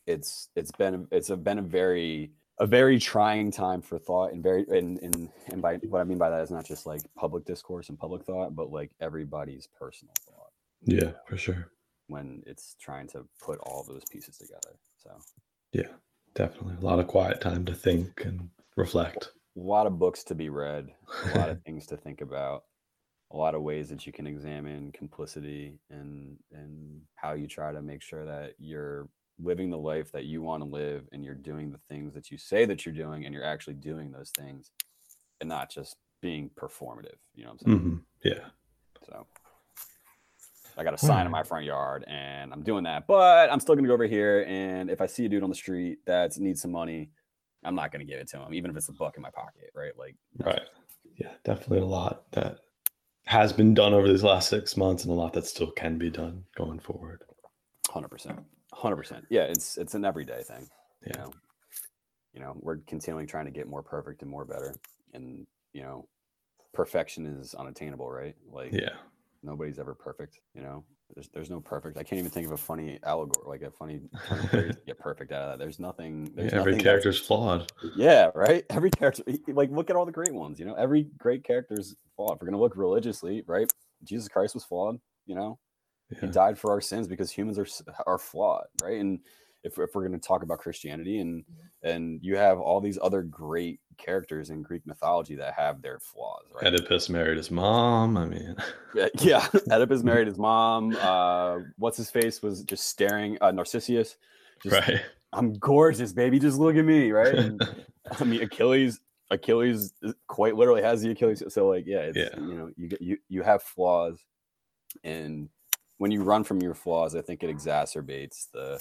it's it's been it's a, been a very a very trying time for thought and very and, and and by what I mean by that is not just like public discourse and public thought, but like everybody's personal thought Yeah, for sure. when it's trying to put all those pieces together. So Yeah, definitely. A lot of quiet time to think and reflect. A lot of books to be read, a lot of things to think about, a lot of ways that you can examine complicity and and how you try to make sure that you're living the life that you want to live and you're doing the things that you say that you're doing and you're actually doing those things and not just being performative. You know what I'm saying? hmm Yeah. So I got a sign in my front yard and I'm doing that, but I'm still gonna go over here and if I see a dude on the street that needs some money, I'm not gonna give it to him, even if it's a buck in my pocket, right? Like Right. Yeah, definitely a lot that has been done over these last six months and a lot that still can be done going forward. Hundred percent, hundred percent. Yeah, it's it's an everyday thing. You Yeah. know, you know, we're continually trying to get more perfect and more better, and you know, perfection is unattainable, right? Like, Yeah. nobody's ever perfect. You know, there's there's no perfect. I can't even think of a funny allegory, like a funny turn of phrase to get perfect out of that. There's nothing. Yeah, Every nothing that's- character's flawed. Yeah, right. Every character, like, look at all the great ones. You know, every great character's flawed. If we're gonna look religiously, right? Jesus Christ was flawed. You know, he died for our sins because humans are are flawed, right? And if, if we're going to talk about Christianity and mm-hmm. and you have all these other great characters in Greek mythology that have their flaws, right? Oedipus married his mom. I mean, Yeah, yeah. Oedipus married his mom. Uh, what's his face was just staring. Uh, Narcissus, just, right. I'm gorgeous, baby. Just look at me, right? And, I mean, Achilles. Achilles quite literally has the Achilles. So like, yeah, it's, Yeah. you know, you you you have flaws, and when you run from your flaws, I think it exacerbates the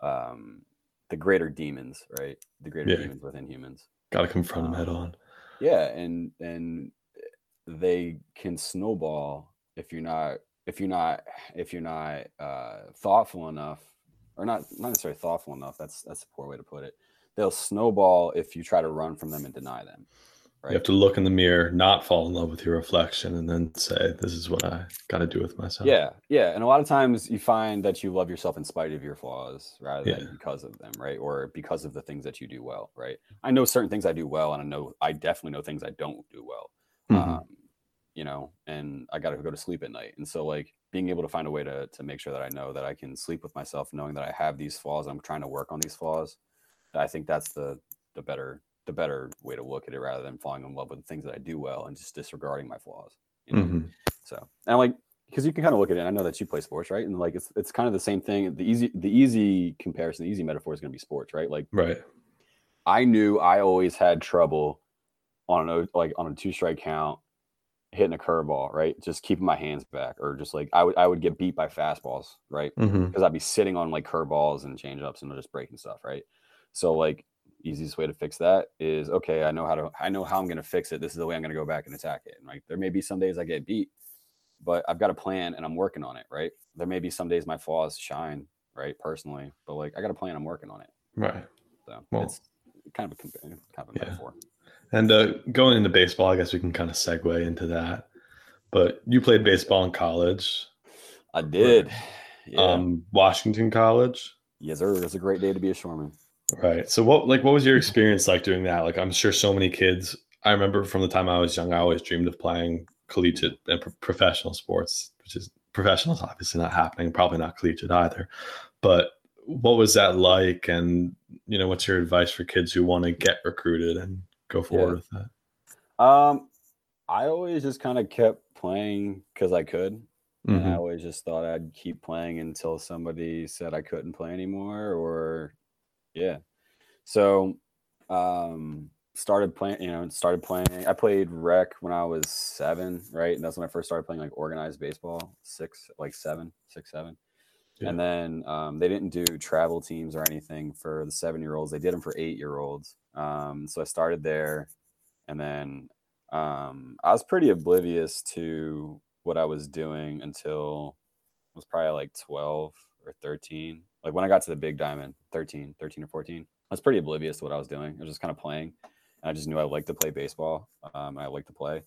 um the greater demons, right? The greater Yeah. demons within humans. Got to confront them head Um, on. Yeah, and and they can snowball if you're not if you're not if you're not uh, thoughtful enough, or not not necessarily thoughtful enough. That's that's a poor way to put it. They'll snowball if you try to run from them and deny them. Right. You have to look in the mirror, not fall in love with your reflection, and then say, "This is what I got to do with myself." Yeah, yeah, and a lot of times you find that you love yourself in spite of your flaws rather than Yeah. because of them, right? Or because of the things that you do well, right? I know certain things I do well, and I know I definitely know things I don't do well. Mhm. Um, you know, and I got to go to sleep at night, and so like being able to find a way to to make sure that I know that I can sleep with myself, knowing that I have these flaws, I'm trying to work on these flaws. I think that's the the better the better way to look at it rather than falling in love with the things that I do well and just disregarding my flaws. You know? Mhm. So, and like, because you can kind of look at it. I know that you play sports, right? And like, it's it's kind of the same thing. The easy the easy comparison, the easy metaphor is going to be sports, right? Like, Right. I knew I always had trouble on an like on a two strike count hitting a curveball, right? Just keeping my hands back, or just like I would I would get beat by fastballs, right? Because I'd be sitting on like curveballs and changeups and just breaking stuff, right? So like easiest way to fix that is okay. I know how to I know how I'm going to fix it. This is the way I'm going to go back and attack it. And like there may be some days I get beat, but I've got a plan and I'm working on it, right? There may be some days my flaws shine, right? Personally, but like I got a plan. I'm working on it. Right. So Well, it's kind of a kind of a yeah. metaphor. And uh, going into baseball, I guess we can kind of segue into that. But you played baseball in college, I did. Yeah. um, Washington College, yes, sir. It's a great day to be a shoreman. Right? So what, like, what was your experience like doing that? Like, I'm sure so many kids. I remember from the time I was young, I always dreamed of playing collegiate and pro- professional sports, which is professional is obviously not happening, probably not collegiate either. But what was that like? And you know, what's your advice for kids who want to get recruited and go forward with that? Um, I always just kind of kept playing because I could. And I Mhm. always just thought I'd keep playing until somebody said I couldn't play anymore, or yeah. So, um, started playing. You know, started playing. I played rec when I was seven, right? And that's when I first started playing like organized baseball. Six, like seven, six, seven. Yeah. And then um, they didn't do travel teams or anything for the seven year olds. They did them for eight year olds. Um, so I started there, and then um, I was pretty oblivious to what I was doing until I was probably like 12 or 13. Like when I got to the big diamond, 13, 13 or 14, I was pretty oblivious to what I was doing. I was just kind of playing. And I just knew I liked to play baseball. Um, I liked to play.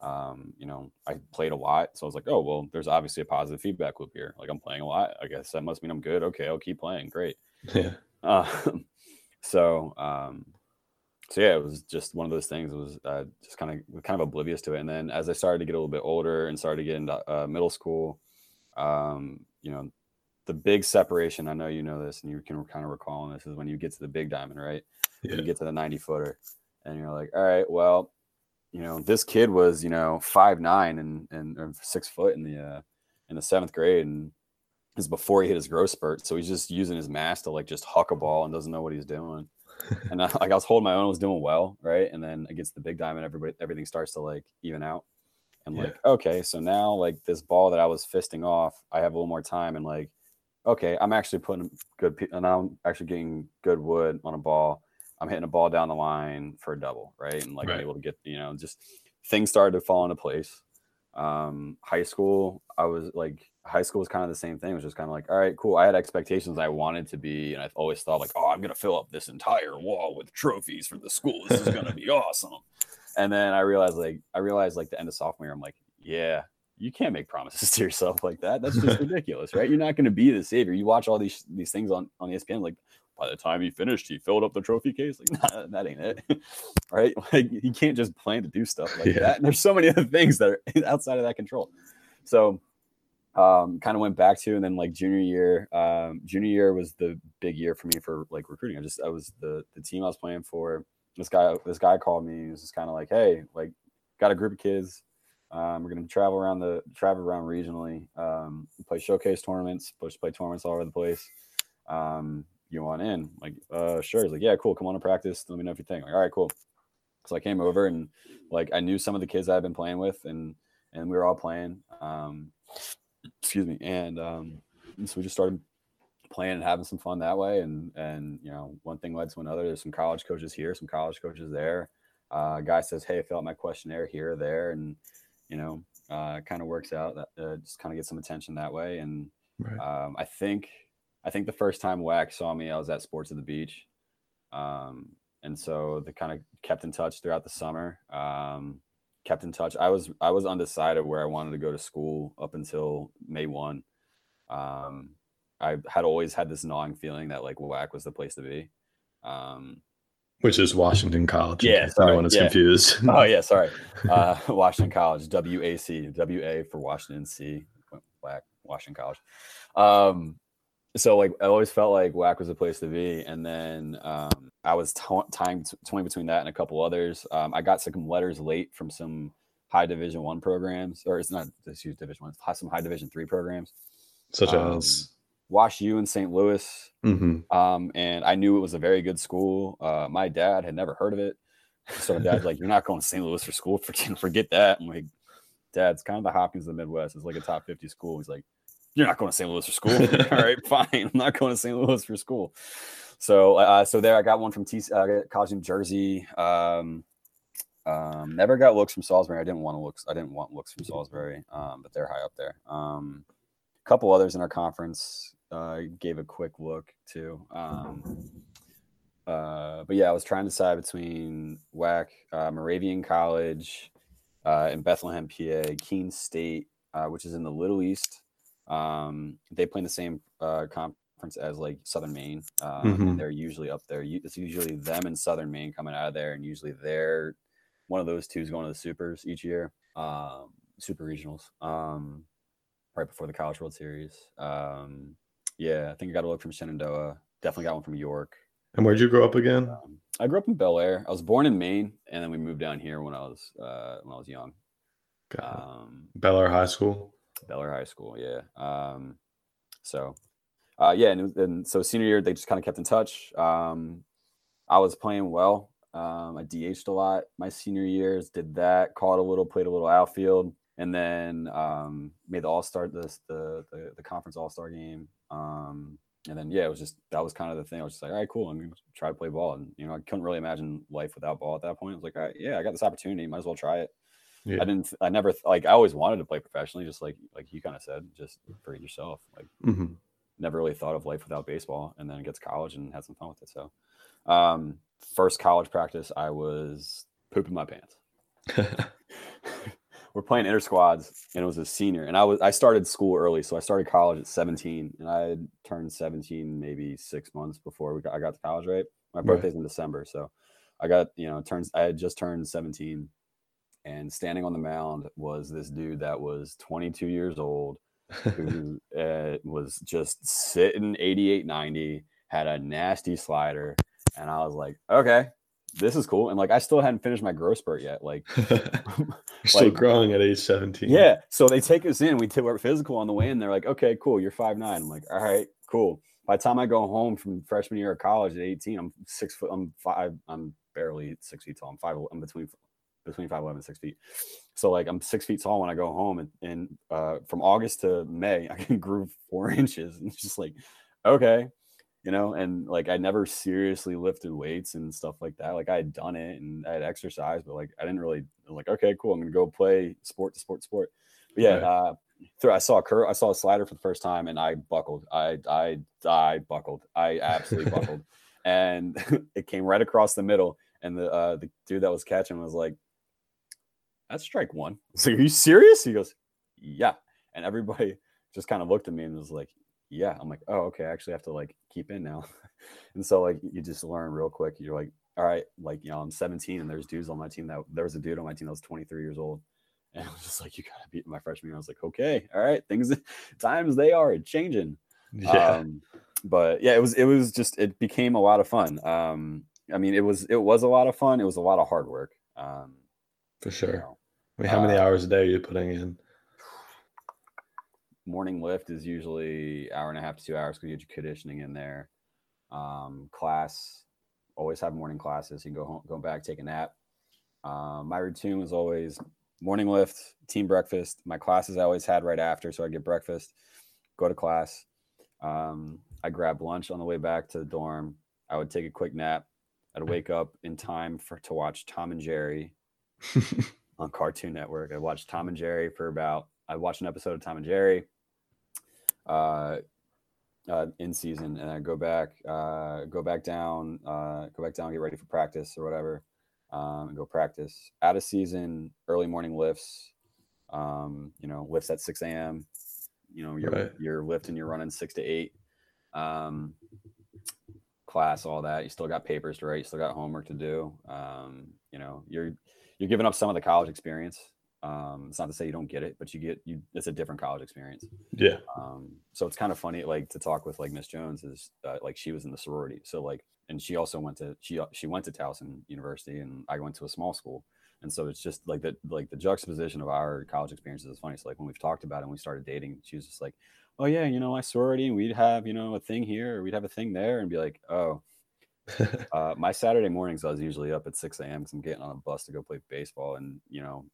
Um, you know, I played a lot. So I was like, oh, well, there's obviously a positive feedback loop here. Like I'm playing a lot. I guess that must mean I'm good. Okay, I'll keep playing. Great. Yeah. Um, so, um, so yeah, it was just one of those things. It was uh, just kind of kind of oblivious to it. And then as I started to get a little bit older and started to get into uh, middle school, um, you know, the big separation. I know you know this, and you can kind of recall on this is when you get to the big diamond, right? Yeah. You get to the ninety footer, and you're like, all right, well, you know, this kid was you know five nine and and or six foot in the uh, in the seventh grade, and is before he hit his growth spurt. So he's just using his mass to like just huck a ball and doesn't know what he's doing. and I, like I was holding my own, I was doing well, right? And then against the big diamond, everybody everything starts to like even out. And Yeah. like, okay, so now like this ball that I was fisting off, I have a little more time and like, okay, I'm actually putting good, pe- and I'm actually getting good wood on a ball. I'm hitting a ball down the line for a double, right? And like I'm able to get, you know, just things started to fall into place. Um, high school, I was like, high school was kind of the same thing. It was just kind of like, all right, cool. I had expectations I wanted to be, and I always thought like, oh, I'm gonna fill up this entire wall with trophies for the school. This is gonna be awesome. And then I realized like, I realized like the end of sophomore year, I'm like, yeah, you can't make promises to yourself like that. That's just ridiculous, right? You're not gonna be the savior. You watch all these these things on on ESPN, like by the time he finished, he filled up the trophy case. Like, nah, that ain't it, right? Like, he can't just plan to do stuff like Yeah. that. And there's so many other things that are outside of that control. So, um, kind of went back to, and then like junior year, um, junior year was the big year for me for like recruiting. I just, I was the the team I was playing for. This guy, this guy called me. He was just kind of like, hey, like, got a group of kids. Um, we're gonna travel around the travel around regionally. Um, play showcase tournaments, push play tournaments all over the place. Um, you want in? Like, uh, sure. He's like, yeah, cool. Come on to practice. Let me know if you think. Like, all right, cool. So I came over and like I knew some of the kids I've been playing with, and and we were all playing. Um, excuse me, and um, and so we just started playing and having some fun that way. And and you know, one thing led to another. There's some college coaches here, some college coaches there. Uh, guy says, "Hey, fill out my questionnaire here or there," and you know, uh, kind of works out. That uh, just kind of get some attention that way. And Right. um, I think I think the first time WAC saw me, I was at Sports at the Beach, um, and so they kind of kept in touch throughout the summer. Um, kept in touch. I was I was undecided where I wanted to go to school up until May one. Um, I had always had this gnawing feeling that like WAC was the place to be. Um, Which is Washington College. Yeah, sorry, Anyone is yeah. confused. oh yeah, sorry. Uh, Washington College, WAC, WA for Washington C, WAC, Washington College. Um, so like I always felt like WAC was a place to be, and then um, I was t- tying toying between that and a couple others. Um, I got some letters late from some high Division One programs, or it's not excuse Division One, it's some high Division Three programs. Such um, as. Wash U in St. Louis, hmm um, and I knew it was a very good school. Uh, my dad had never heard of it, so my dad's like, "You're not going to St. Louis for school? Forget, forget that." I'm like, "Dad's kind of the Hopkins of the Midwest. It's like a top 50 school." He's like, "You're not going to St. Louis for school? All right, fine. I'm not going to St. Louis for school." So, uh, so there, I got one from T- uh, College New Jersey. Um, um, never got looks from Salisbury. I didn't want to looks. I didn't want looks from Salisbury, um, but they're high up there. Um, a couple others in our conference uh, gave a quick look too. Um, uh, but yeah, I was trying to decide between WAC, uh, Moravian College, uh, in Bethlehem, PA, Keene State, uh, which is in the Little East. Um, they play in the same uh, conference as like Southern Maine, um, Mhm. and they're usually up there. It's usually them and Southern Maine coming out of there, and usually they're one of those two is going to the supers each year, um, super regionals, um, right before the College World Series. Um, yeah, I think I got a look from Shenandoah. Definitely got one from York. And where'd you grow up again? Um, I grew up in Bel Air. I was born in Maine, and then we moved down here when I was uh, when I was young. Um, Bel Air High School. Bel Air High School, yeah. Um, so, uh, yeah, and, was- and so senior year they just kind of kept in touch. Um, I was playing well. Um, I DH'd a lot my senior years. Did that, caught a little, played a little outfield, and then um, made the All Star the, the the conference All Star game. Um, and then yeah, it was just that was kind of the thing. I was just like, all right, cool. I'm gonna try to play ball, and you know, I couldn't really imagine life without ball at that point. I was like, all right, yeah, I got this opportunity, might as well try it. Yeah. I didn't. I never like. I always wanted to play professionally, just like like you kind of said, just for yourself. Like hmm never really thought of life without baseball, and then get to college and had some fun with it. So, um, first college practice, I was pooping my pants. We're playing inter squads, and it was a senior, and I was I started school early, so I started college at 17, and I had turned 17 maybe six months before we got, I got to college. Right, my Right. birthday's in December, so I got you know turns. I had just turned 17, and standing on the mound was this dude that was 22 years old who uh, was just sitting 88 90 had a nasty slider and i was like okay this is cool and like i still hadn't finished my growth spurt yet like You're still Like- growing at age 17. yeah so they take us in we take our physical on the way in they're like okay cool you're five nine. I'm like all right cool. By the time i go home from freshman year of college at 18 i'm six foot i'm five i'm barely six feet tall i'm five i'm between between five eleven and six feet. So like i'm six feet tall when i go home and, and uh from august to may i can grew four inches and it's just like okay you know and like i never seriously lifted weights and stuff like that like i had done it and i had exercise but like i didn't really I'm like okay cool i'm gonna go play sport to sport sport. But yeah Right. uh through i saw a curve i saw a slider for the first time and i buckled i i i buckled i absolutely buckled. And it came right across the middle and the uh the dude that was catching was like that's strike one. Was like are you serious? He goes yeah. And everybody just kind of looked at me and was like yeah i'm like oh okay i actually have to like keep in now and so like you just learn real quick you're like all right like you know i'm 17 and there's dudes on my team that there was a dude on my team that was 23 years old and i was just like you gotta beat my freshman year i was like okay all right things times they are changing Yeah. um but yeah it was it was just it became a lot of fun um i mean it was it was a lot of fun it was a lot of hard work um for you sure. know, I mean, how many uh, hours a day are you putting in? Morning lift is usually hour and a half to two hours because you get your conditioning in there. Um, class, always have morning classes. You can go home, go back, take a nap, Um, my routine was always morning lift, team breakfast. My classes I always had right after, so I get breakfast, go to class. Um, I grab lunch on the way back to the dorm. I would take a quick nap. I'd wake up in time for to watch Tom and Jerry on Cartoon Network. I watched Tom and Jerry for about. I watched an episode of Tom and Jerry. Uh, uh, in season, and I go back, uh, go back down, uh, go back down, get ready for practice or whatever, um, and go practice. Out of season, early morning lifts. Um, you know, lifts at six a.m. You know, you're Right. you're lifting, you're running six to eight. Um, class, all that. You still got papers to write. You still got homework to do. Um, you know, you're you're giving up some of the college experience. Um, it's not to say you don't get it, but you get you. It's a different college experience. yeah. Um, so it's kind of funny, like to talk with like Miss Jones is uh, like she was in the sorority. So like, and she also went to she she went to Towson University, and I went to a small school. And so it's just like that like the juxtaposition of our college experiences is funny. So like when we've talked about it and we started dating, she was just like, "Oh yeah, you know, my sorority, and we'd have you know a thing here, or we'd have a thing there," and be like, "Oh." uh, my Saturday mornings, I was usually up at 6 a.m. because I'm getting on a bus to go play baseball and, you know,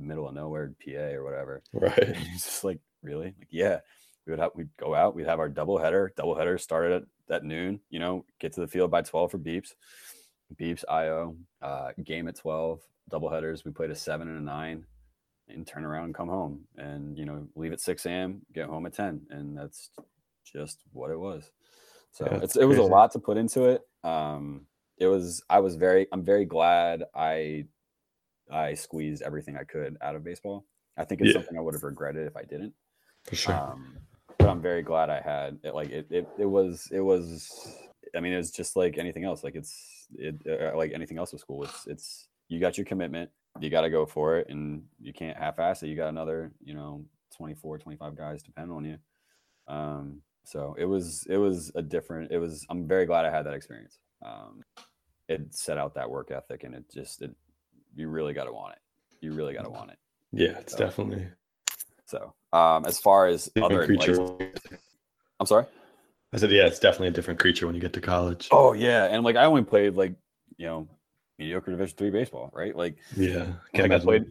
middle of nowhere, PA or whatever. right. He's just like, really? Like, yeah. We would have we'd go out, we'd have our double header. Double header started at, at noon, you know, get to the field by 12 for beeps. Beeps IO, uh, game at 12, double headers. We played a seven and a nine and turn around and come home. And, you know, leave at 6 a.m., get home at 10. And that's just what it was. So Yeah, it was a lot to put into it. Um it was I was very I'm very glad I I squeezed everything I could out of baseball. I think it's Yeah. something I would have regretted if I didn't. For sure. Um, but I'm very glad I had it. Like it, it, it was, it was. I mean, it was just like anything else. Like it's, it, uh, like anything else with school. It's, it's. You got your commitment. You got to go for it, and you can't half-ass it. You got another, you know, 24, 25 guys depend on you. Um, so it was, it was a different. It was. I'm very glad I had that experience. Um, it set out that work ethic, and it just, it. You really got to want it. You really got to want it. yeah, it's so- definitely So, um, as far as other different creature. I'm sorry. I said, yeah, it's definitely a different creature when you get to college. Oh yeah, and like I only played like you know mediocre Division three baseball, right? Like, yeah. like I played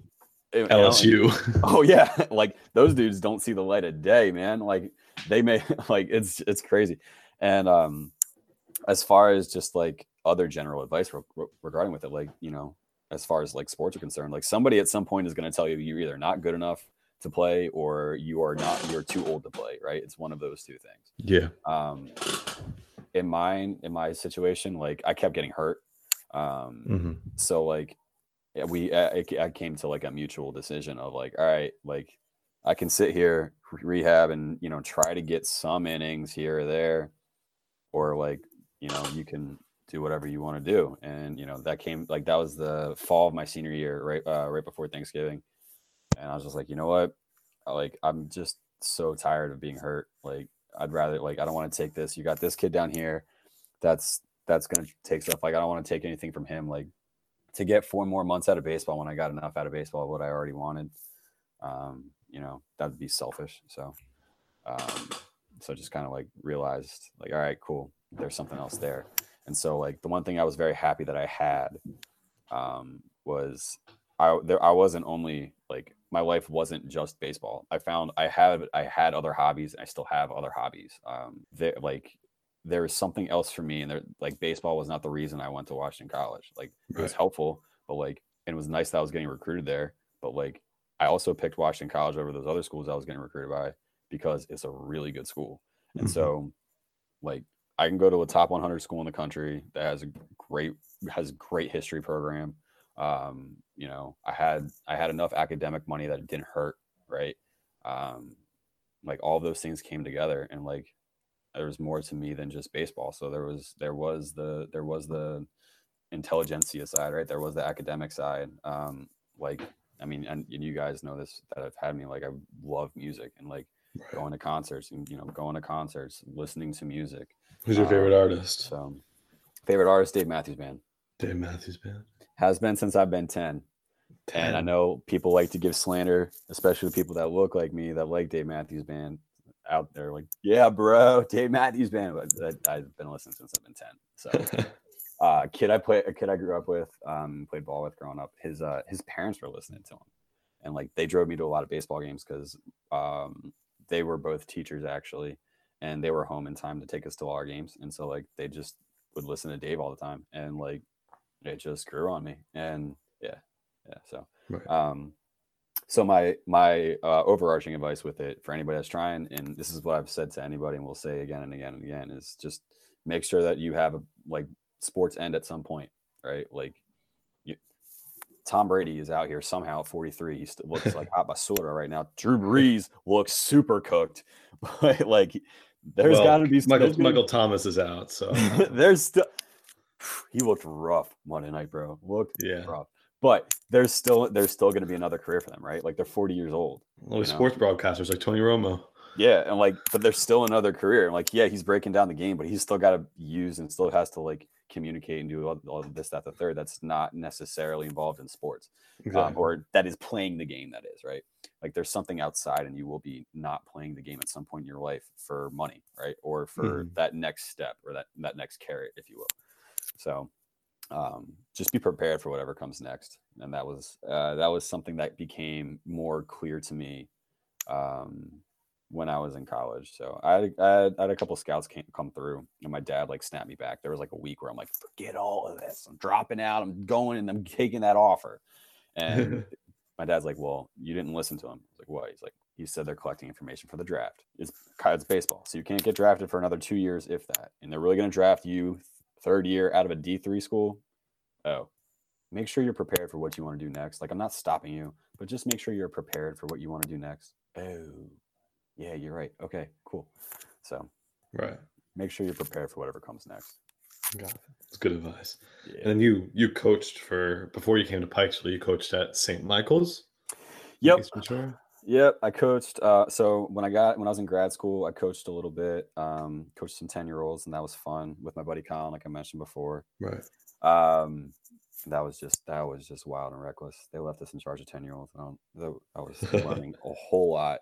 you know, and- LSU. Oh yeah, like those dudes don't see the light of day, man. Like they may like it's it's crazy. And um, as far as just like other general advice re- regarding with it, like you know, as far as like sports are concerned, like somebody at some point is going to tell you you're either not good enough to play or you are not you're too old to play, right? It's one of those two things. yeah. um in mine in my situation like i kept getting hurt um hmm so like we I, I came to like a mutual decision of like all right like i can sit here rehab and you know try to get some innings here or there or like you know you can do whatever you want to do. And you know that came like that was the fall of my senior year right uh, right before thanksgiving. And i was just like you know what? Like i'm just so tired of being hurt. Like i'd rather like i don't want to take this. You got this kid down here. That's that's gonna take stuff. Like i don't want to take anything from him. Like to get four more months out of baseball when i got enough out of baseball what i already wanted um you know that'd be selfish. So um so just kind of like realized like all right cool. There's something else there and so like the one thing i was very happy that i had um was i there i wasn't only like my life wasn't just baseball. I found i had i had other hobbies and i still have other hobbies. Um there like there was something else for me and there like baseball was not the reason i went to washington college. Like it was helpful but like and it was nice that i was getting recruited there but like i also picked washington college over those other schools i was getting recruited by because it's a really good school. And Mhm. so like i can go to a top 100 school in the country that has a great has a great history program. Um you know i had i had enough academic money that it didn't hurt right? Um like all those things came together and like there was more to me than just baseball. So there was there was the there was the intelligentsia side right? There was the academic side. Um like i mean and, and you guys know this that have had me like i love music and like going to concerts and you know going to concerts listening to music Who's your favorite um, artist? so favorite artist dave matthews band Dave Matthews Band. has been since i've been 10 and I know people like to give slander, especially people that look like me that like Dave Matthews Band out there. Like, yeah, bro, Dave Matthews Band. But I, I've been listening since I've been ten. So, uh, kid I play a kid I grew up with, um, played ball with growing up. His uh, his parents were listening to him, and like they drove me to a lot of baseball games because um, they were both teachers actually, and they were home in time to take us to all our games, and so like they just would listen to Dave all the time, and like it just grew on me, and yeah, yeah. So, Right. um, so my my uh, overarching advice with it for anybody that's trying, and this is what I've said to anybody, and we'll say again and again and again, is just make sure that you have a like sports end at some point, right? Like you, Tom Brady is out here somehow at 43. He still looks like hot basura right now. Drew Brees looks super cooked, but like there's Well, got to be Michael gonna- Michael Thomas is out, so there's still he looked rough Monday night, bro. Looked Yeah. rough. But there's still there's still going to be another career for them, right? Like they're 40 years old. only you know? sports broadcasters like Tony Romo. Yeah, and like, but there's still another career. And like, yeah, he's breaking down the game, but he's still got to use and still has to like communicate and do all, all of this, that, the third. That's not necessarily involved in sports, um, or that is playing the game. That is right. Like, there's something outside, and you will be not playing the game at some point in your life for money, right, or for Mhm. that next step or that that next carrot, if you will. So, um, just be prepared for whatever comes next. And that was uh, that was something that became more clear to me um, when I was in college. So I had, I had, I had a couple scouts came, come through, and my dad like snapped me back. There was like a week where I'm like, forget all of this. I'm dropping out. I'm going and I'm taking that offer. And my dad's like, well, you didn't listen to him. I was like, what? He's like, he said they're collecting information for the draft. It's it's baseball, so you can't get drafted for another two years, if that. And they're really going to draft you third year out of a D three school. Oh, make sure you're prepared for what you want to do next. Like I'm not stopping you, but just make sure you're prepared for what you want to do next. Oh, yeah, you're right. Okay, cool. So right. make sure you're prepared for whatever comes next. Got it. It's good advice. Yeah. And then you you coached for before you came to Pikesville. You coached at St. Michael's. Yep. Yep, I coached. Uh, so when I got when I was in grad school, I coached a little bit. Um, coached some ten year olds, and that was fun with my buddy Colin, like I mentioned before. Right. Um, that was just that was just wild and reckless. They left us in charge of ten year olds. I, I was learning a whole lot.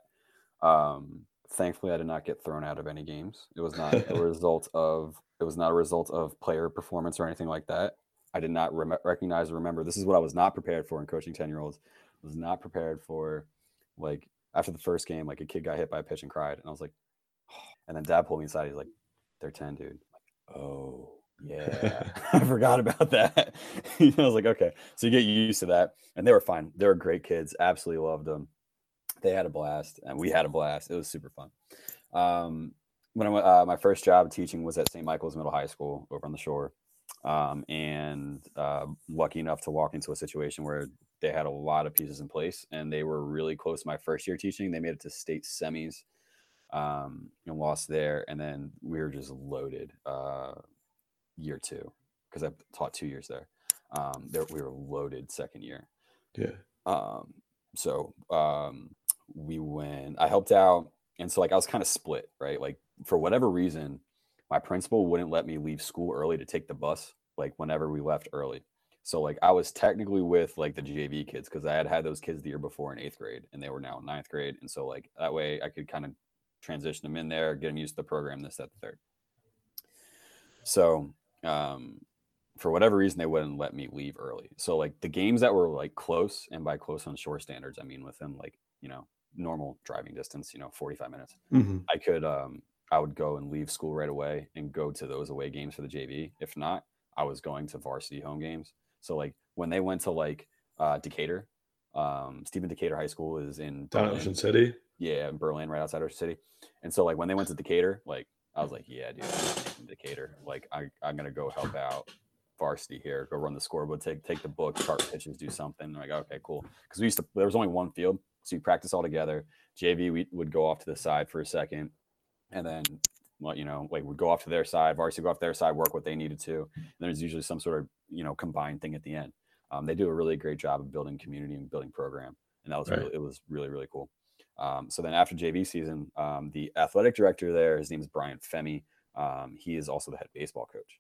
Um, thankfully, I did not get thrown out of any games. It was not a result of it was not a result of player performance or anything like that. I did not recognize or remember. This is what I was not prepared for in coaching ten year olds. Was not prepared for like after the first game, like a kid got hit by a pitch and cried, and I was like, and then dad pulled me aside. He's like, "They're ten, dude." Like, oh yeah, I forgot about that. I was like, okay, so you get used to that, and they were fine. They were great kids. Absolutely loved them. They had a blast, and we had a blast. It was super fun. Um, when I went, uh, my first job teaching was at St. Michael's Middle High School over on the shore, um, and uh, lucky enough to walk into a situation where they had a lot of pieces in place, and they were really close. My first year teaching, they made it to state semis, um, and lost there, and then we were just loaded. Uh, year two because I taught two years there. Um, there we were loaded second year. Yeah. Um, so um, we went. I helped out, and so like I was kind of split, right? Like for whatever reason, my principal wouldn't let me leave school early to take the bus. Like whenever we left early, so like I was technically with like the JV kids because I had had those kids the year before in eighth grade, and they were now in ninth grade, and so like that way I could kind of transition them in there, get them used to the program, this, that, the third. So um, for whatever reason, they wouldn't let me leave early. So like the games that were like close, and by close on shore standards, I mean within like you know normal driving distance, you know, forty five minutes. hmm I could um I would go and leave school right away and go to those away games for the JV. If not, I was going to varsity home games. So like when they went to like uh Decatur, um Stephen Decatur High School is in Berlin. Ocean City. Yeah, in Berlin, right outside Ocean City. And so like when they went to Decatur, like I was like, yeah, dude, Decatur. Like I, I'm gonna go help out varsity here, go run the scoreboard, take take the book, chart pitches, do something. like, okay, cool. Because we used to there was only one field, so you practice all together. JV we would go off to the side for a second, and then well, you know, like would go off to their side, varsity go off their side, work what they needed to. And there's usually some sort of you know combined thing at the end. Um, they do a really great job of building community and building program, and that was Right. really, it was really really cool. Um, so then after JV season, um, the athletic director there, his name is Brian Femi. Um, he is also the head baseball coach.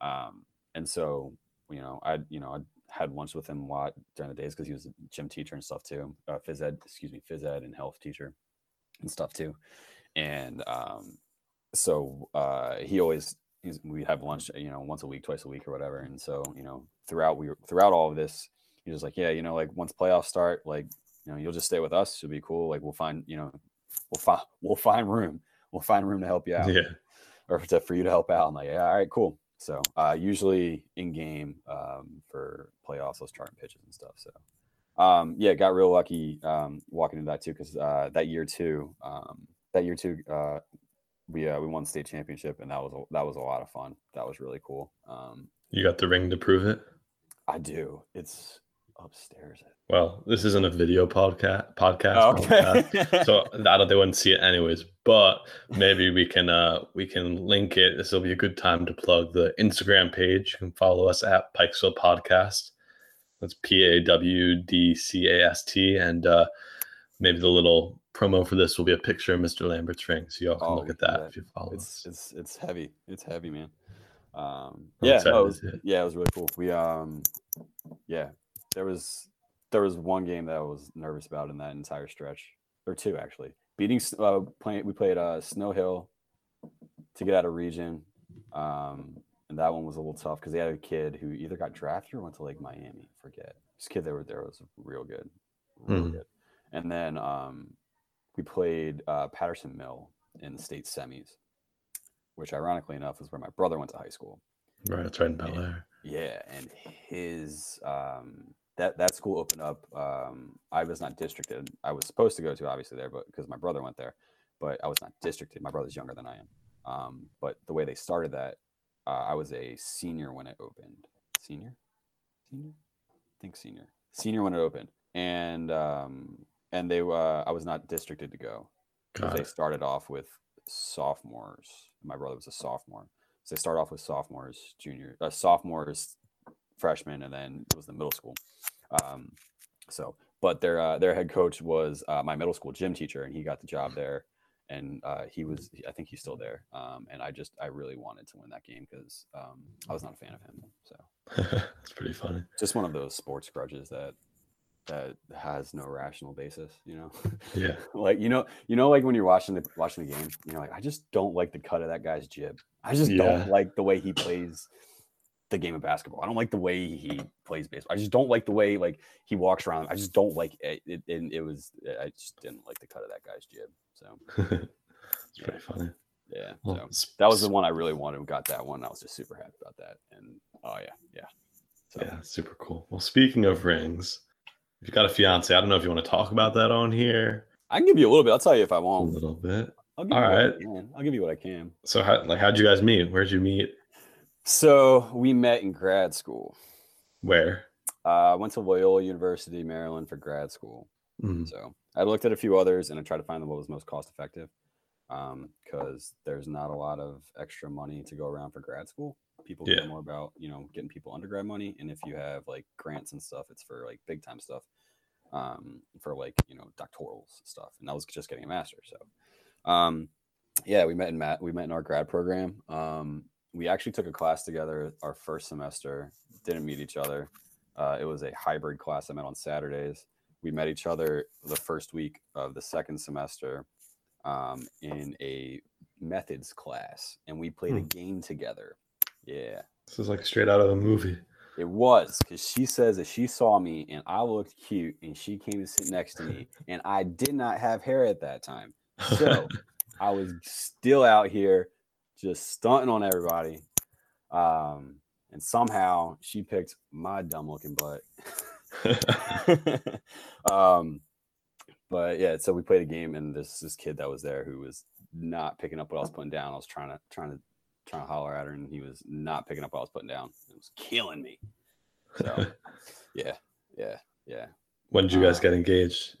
Um, and so, you know, I, you know, I had lunch with him a lot during the days because he was a gym teacher and stuff too. Uh, phys ed, excuse me, phys ed and health teacher and stuff too. And um, so uh, he always we have lunch, you know, once a week, twice a week, or whatever. And so, you know, throughout we throughout all of this, he was like, yeah, you know, like once playoffs start, like, you know, you'll just stay with us. It'll be cool. Like we'll find, you know, we'll find we'll find room. We'll find room to help you out. Yeah. Or to, for you to help out. I'm like, yeah, all right, cool. So uh, usually in game um, for playoffs, those starting pitches and stuff. So um, yeah, got real lucky um, walking into that too because uh, that year too, um, that year too, uh, we uh, we won state championship and that was a, that was a lot of fun. That was really cool. Um, You got the ring to prove it. I do. It's upstairs. Well, this isn't a video podcast. Podcast. Oh, podcast, so I don't. They wouldn't see it anyways. But maybe we can. Uh, we can link it. This will be a good time to plug the Instagram page. You can follow us at Pikesville Podcast. That's P A W D C A S T, and uh, maybe the little promo for this will be a picture of Mr. Lambert's ring, so y'all can Oh, look at that that. if you follow it's us. it's it's heavy. It's heavy, man. Um, I'm yeah, no, it was, yeah, it was really cool. We um, yeah, there was there was one game that I was nervous about in that entire stretch, or two actually. Beating uh, playing, we played uh Snow Hill to get out of region, um, and that one was a little tough because they had a kid who either got drafted or went to Lake Miami. Forget this kid that were there was real good, real Mhm. good. And then um, we played uh, Patterson Mill in the state semis, which ironically enough is where my brother went to high school. Right, that's right in Bel Air. Yeah, and his um, that that school opened up. Um, I was not districted. I was supposed to go to obviously there, but because my brother went there, but I was not districted. My brother's younger than I am. Um, but the way they started that, uh, I was a senior when it opened. Senior, senior, I think senior, senior when it opened, and um, and they uh, I was not districted to go because they started off with sophomores. My brother was a sophomore, so they start off with sophomores, junior, uh, sophomores, freshmen, and then it was the middle school. Um, so, but their uh, their head coach was uh, my middle school gym teacher, and he got the job there, and uh, he was I think he's still there. Um, and I just I really wanted to win that game because um, I was not a fan of him. So That's pretty funny. just one of those sports grudges that that has no rational basis, you know. Yeah. like you know, you know, like when you're watching the watching the game, you're like, I just don't like the cut of that guy's jib. I just Yeah. don't like the way he plays the game of basketball. I don't like the way he plays baseball. I just don't like the way like he walks around. I just don't like it. It, it, it was I just didn't like the cut of that guy's jib. So it's pretty funny. yeah, Well, so that was the one I really wanted. Got that one. I was just super happy about that. And oh yeah, yeah. So Yeah, super cool. Well, speaking of rings, if you've got a fiance, I don't know if you want to talk about that on here I can give you a little bit. I'll tell you if I want. A little bit. I'll give All right. I'll give you what I can. So, how, like, how'd you guys meet? Where'd you meet? So we met in grad school. Where? Uh, I went to Loyola University, Maryland for grad school. Mm, So I looked at a few others and I tried to find the what was most cost effective because there's not a lot of extra money to go around for grad school. People Yeah. care more about you know getting people undergrad money, and if you have like grants and stuff, it's for like big time stuff, um, for like you know doctorals stuff. And I was just getting a master, so um, yeah, we met in MAT. We met in our grad program. Um, we actually took a class together our first semester. Didn't meet each other. Uh, it was a hybrid class. I met on Saturdays. We met each other the first week of the second semester um, in a methods class, and we played a Hmm. game together. Yeah, this is like straight out of a movie. it was because she says that she saw me and I looked cute, and she came to sit next to me, and I did not have hair at that time. So I was still out here just stunting on everybody. Um, and somehow she picked my dumb looking butt. um, but yeah, so we played a game, and this this kid that was there who was not picking up what I was putting down. I was trying to trying to trying to holler at her, and he was not picking up what I was putting down. It was killing me. So yeah, yeah, yeah. when did you guys Uh, get engaged?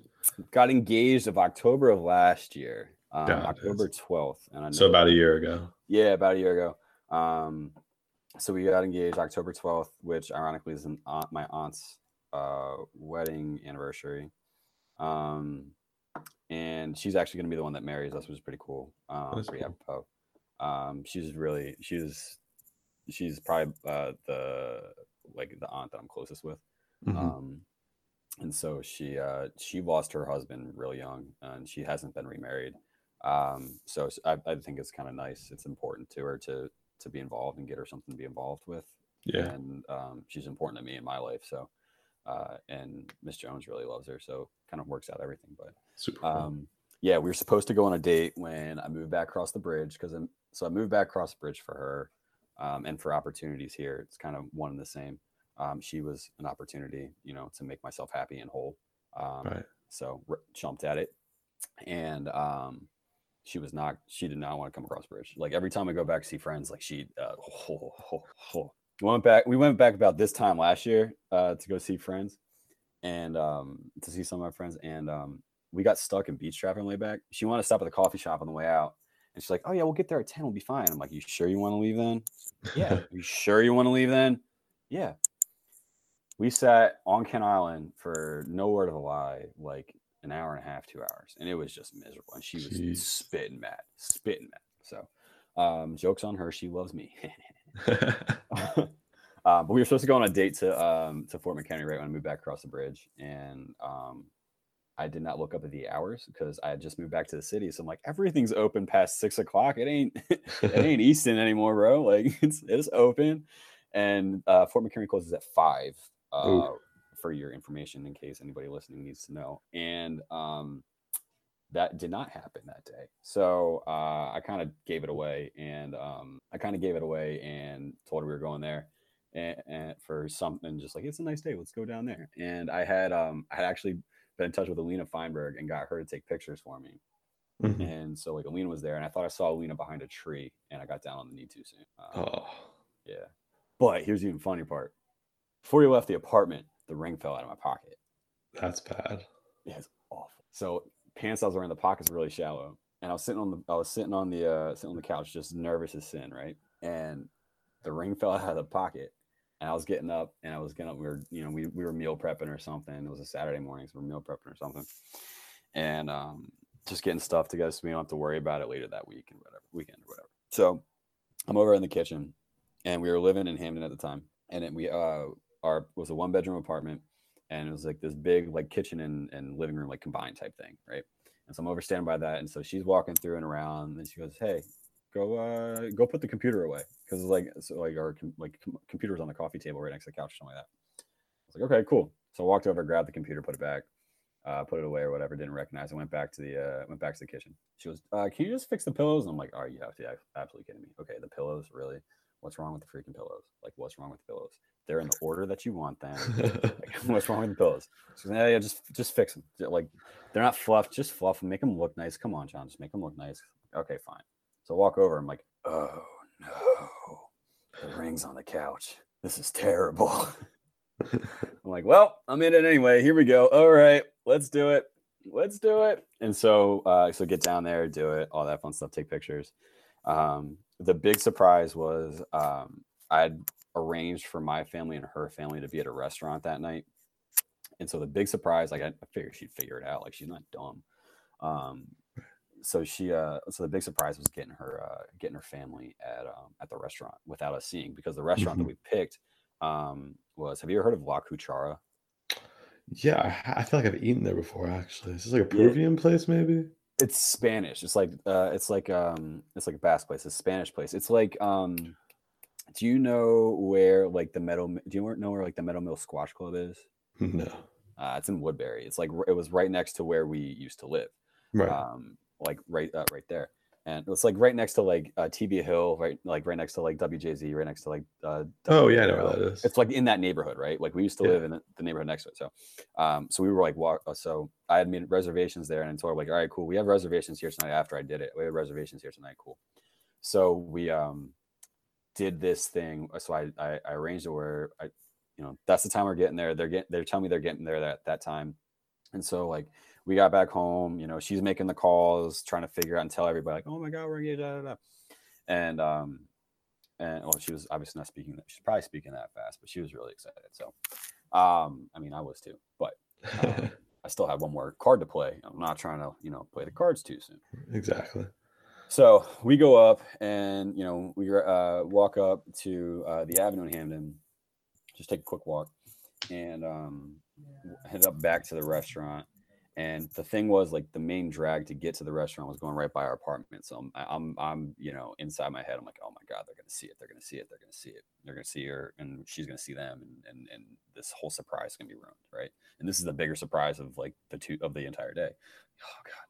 Got engaged of October of last year, um. October twelfth, and I So about a year ago. yeah, about a year ago. Um, so we got engaged October 12th, which ironically is an aunt, my aunt's uh, wedding anniversary. Um, and she's actually going to be the one that marries us, which is pretty cool. Um, That's pretty apropos. Um, she's really, she's, she's probably uh, the, like the aunt that I'm closest with. Mhm. Um, and so she uh, she lost her husband real young, and she hasn't been remarried. Um, so I think it's kind of nice. It's important to her to to be involved and get her something to be involved with. Yeah. And um, she's important to me in my life. So, uh, and Miss Jones really loves her. So kind of works out everything. But Super. cool. um, yeah, we were supposed to go on a date when I moved back across the bridge because I'm so I moved back across the bridge for her um, and for opportunities here. It's kind of one and the same. Um, she was an opportunity, you know, to make myself happy and whole. Um, right. So r- jumped at it, and um, she was not. She did not want to come across bridge. Like every time I go back to see friends, like she uh, we went back. We went back about this time last year uh, to go see friends, and um, to see some of my friends, and um, we got stuck in beach traffic on the way back. She wanted to stop at the coffee shop on the way out. And she's like, Oh yeah, we'll get there at 10, we'll be fine. I'm like, You sure you want to leave then? Yeah. You sure you want to leave then? Yeah. We sat on Kent Island for no word of a lie, like an hour and a half, two hours. And it was just miserable. And she was Jeez. spitting mad, spitting mad. So um, jokes on her, she loves me. uh, but we were supposed to go on a date to um, to Fort McHenry right when I moved back across the bridge, and um, I did not look up at the hours because I had just moved back to the city. So I'm like, everything's open past six o'clock. It ain't it ain't Easton anymore, bro. Like it's it's open, and uh, Fort McHenry closes at five. Uh. For your information, in case anybody listening needs to know, and um, that did not happen that day. So uh, I kind of gave it away, and um, I kind of gave it away and told her we were going there, and, and for something just like it's a nice day, let's go down there. And I had um, I had actually been in touch with Alina Feinberg and got her to take pictures for me. Mhm. And so like Alina was there, and I thought I saw Alina behind a tree, and I got down on the knee too soon. Um, Oh. yeah. But here's the even funny part. Before you left the apartment, the ring fell out of my pocket. That's bad. Yeah, it's awful. So pants I was wearing, the pockets were really shallow, and I was sitting on the I was sitting on the uh, sitting on the couch, just nervous as sin, right? And the ring fell out of the pocket, and I was getting up, and I was gonna we were you know we we were meal prepping or something. It was a Saturday morning, so we are meal prepping or something, and um, just getting stuff together so we don't have to worry about it later that week and whatever weekend or whatever. So I'm over in the kitchen, and we were living in Hampden at the time, and it, we uh our was a one bedroom apartment and it was like this big like kitchen and, and living room like combined type thing right? And so i'm over standing by that and so she's walking through and around and she goes hey go uh go put the computer away. Because like so like our com- like com- computers on the coffee table right next to the couch something like that. I was like okay cool. So i walked over grabbed the computer put it back uh, put it away or whatever didn't recognize it went back to the uh, went back to the kitchen. She goes uh, can you just fix the pillows? And i'm like are you absolutely, absolutely kidding me. Okay the pillows really what's wrong with the freaking pillows like what's wrong with the pillows they're in the order that you want them like, what's wrong with the pillows? Like, yeah, yeah, just just fix them. Like they're not fluff, just fluff them, make them look nice. Come on, John, just make them look nice. Okay, fine. So I walk over. I'm like, oh no, the ring's on the couch. This is terrible. I'm like, well, I'm in it anyway. Here we go. All right, let's do it. Let's do it. And so, uh, so get down there, do it, all that fun stuff, take pictures. Um, the big surprise was um, I'd arranged for my family and her family to be at a restaurant that night. And so the big surprise, like I, I figured she'd figure it out. Like she's not dumb. Um, so she, uh, so the big surprise was getting her, uh, getting her family at, um, at the restaurant without us seeing because the restaurant Mhm. that we picked, um, was, have you ever heard of La Cuchara? Yeah, I, I feel like I've eaten there before. Actually, is this like a Yeah. Peruvian place? Maybe. It's Spanish. It's like, uh, it's like, um, it's like a Basque place. It's a Spanish place. It's like, um, do you know where like the metal, do you know where like the Meadow Mill Squash Club is? No. Uh, it's in Woodberry. It's like it was right next to where we used to live. Right. Um, like right uh, right there. And it's like right next to like uh, TV Hill, right like right next to like WJZ, right next to like uh, oh yeah, I know where that is. It's like in that neighborhood, right? Like we used to Yeah. live in the, neighborhood next to it. So, um, so we were like, walk. uh, So I had made reservations there, and I told her like, all right, cool. We have reservations here tonight. After I did it, we have reservations here tonight. Cool. So we um did this thing. So I I, I arranged it where I, you know, that's the time we're getting there. They're getting they're telling me they're getting there that that time, and so like we got back home. You know, she's making the calls, trying to figure out and tell everybody like, oh my god, we're engaged. Da, da, da. And um and well, she was obviously not speaking that. She's probably speaking that fast, but she was really excited. So, um, I mean, I was too, but um, I still have one more card to play. I'm not trying to, you know, play the cards too soon. exactly. So we go up and you know we uh, walk up to uh, the avenue in Hampden, just take a quick walk, and um, head up back to the restaurant. And the thing was, like, the main drag to get to the restaurant was going right by our apartment. So I'm, I'm, I'm, you know, inside my head, I'm like, oh my god, they're gonna see it. They're gonna see it. They're gonna see it. They're gonna see her, and she's gonna see them, and and and this whole surprise is gonna be ruined, right? And this is the bigger surprise of like the two of the entire day. Oh god.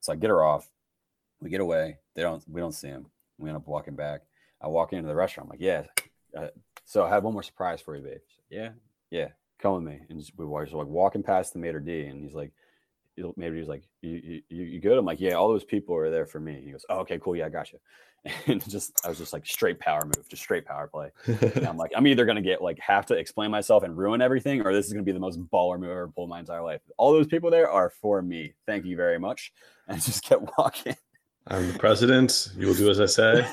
So I get her off. We get away. They don't. We don't see him. We end up walking back. I walk into the restaurant. I'm like, yeah. Uh, so I have one more surprise for you, babe. Like, yeah, yeah, come with me. And we were just like walking past the maitre d, and he's like, maybe he's like, you, you, you good? I'm like, yeah, all those people are there for me. He goes, oh, okay, cool, yeah, I got you. And just, I was just like, straight power move, just straight power play. And I'm like, I'm either gonna get like have to explain myself and ruin everything, or this is gonna be the most baller move I've ever pulled my entire life. All those people there are for me. Thank you very much. And I just kept walking. I'm the president. You will do as I say.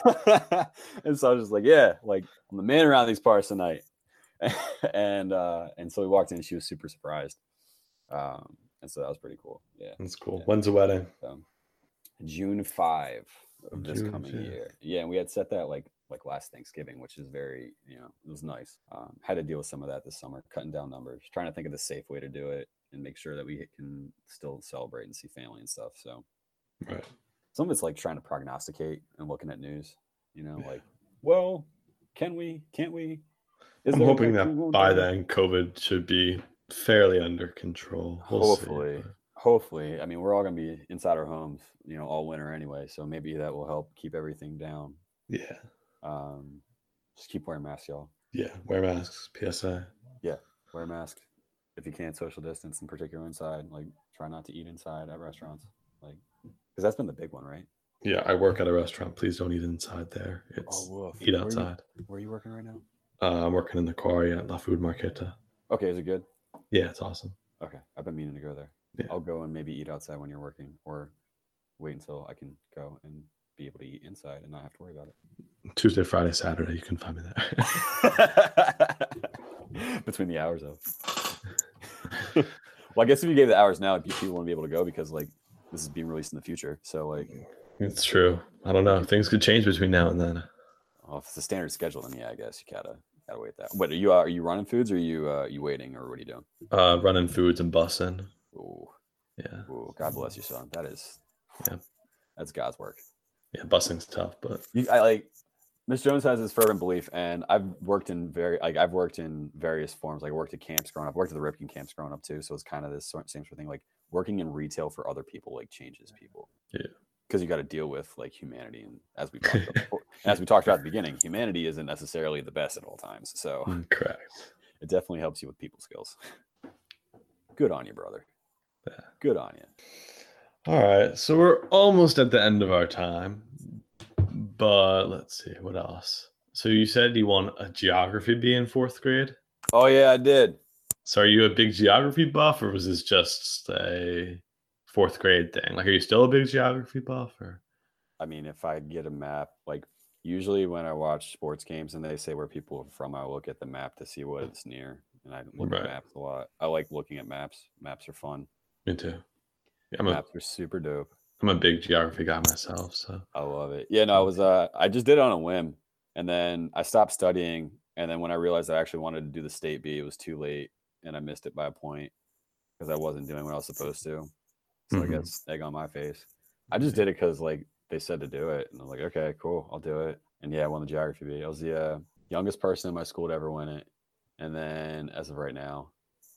and so I was just like, yeah, like I'm the man around these parts tonight. and uh and so we walked in and she was super surprised. Um and so that was pretty cool. Yeah. That's cool. Yeah. When's the wedding? So June 5 of this June coming 5th. year. Yeah, and we had set that like like last Thanksgiving, which is very, you know, it was nice. Um, had to deal with some of that this summer, cutting down numbers, trying to think of the safe way to do it and make sure that we can still celebrate and see family and stuff. So Right. some of it's like trying to prognosticate and looking at news, you know, Yeah. like, well, can we, can't we? Is I'm hoping that by then COVID should be fairly under control. We'll see, Hopefully. but- Hopefully, I mean, we're all gonna be inside our homes, you know, all winter anyway. So maybe that will help keep everything down. Yeah. Um, just keep wearing masks, y'all. Yeah. Wear masks. PSA. Yeah, wear a mask if you can. Social distance, in particular inside. Like, try not to eat inside at restaurants. Like, because that's been the big one, right? Yeah. I work at a restaurant. Please don't eat inside there. It's woof. eat Where you- outside. Where are you working right now? Uh, I'm working in the quarry at La Food Marketa. Okay, is it good? Yeah, it's awesome. Okay, I've been meaning to go there. Yeah. I'll go and maybe eat outside when you're working, or wait until I can go and be able to eat inside and not have to worry about it. Tuesday, Friday, Saturday. You can find me there. Between the hours of. well, I guess if you gave the hours now, people won't be able to go because like this is being released in the future. So like, it's true. I don't know. Things could change between now and then. well, if it's a standard schedule, then yeah, I guess you gotta gotta wait that. What are you? Uh, are you running foods? Or are you uh, you waiting, or what are you doing? Uh, running foods and bussing. Ooh, Yeah. ooh, God bless you, son. That is, Yeah. that's God's work. Yeah. Bussing's tough, but you, I like Miss Jones has this fervent belief, and I've worked in very like I've worked in various forms. Like I worked at camps growing up, worked at the Ripken camps growing up too. So it's kind of this same sort of thing. Like working in retail for other people like changes people. Yeah. Because you got to deal with like humanity, and as we talked about before, as we talked about at the beginning, humanity isn't necessarily the best at all times. So mm, correct. it definitely helps you with people skills. Good on you, brother. Yeah. Good on you. All right. So we're almost at the end of our time, but let's see what else. So you said you want a geography bee in fourth grade. Oh yeah, I did. So are you a big geography buff, or was this just a fourth grade thing? Like, are you still a big geography buff, or I mean, if I get a map, like usually when I watch sports games and they say where people are from, I look at the map to see what it's near. And I look Right. at maps a lot. I like looking at maps. Maps are fun. me too? Yeah, I'm a maps are super dope. I'm a big geography guy myself. So I love it. Yeah, no, I was uh I just did it on a whim. And then I stopped studying. And then when I realized I actually wanted to do the state B, it was too late and I missed it by a point because I wasn't doing what I was supposed to. So I Mhm. guess egg on my face. I just did it because like they said to do it. And I was like, okay, cool, I'll do it. And yeah, I won the geography B. I was the uh, youngest person in my school to ever win it. And then as of right now,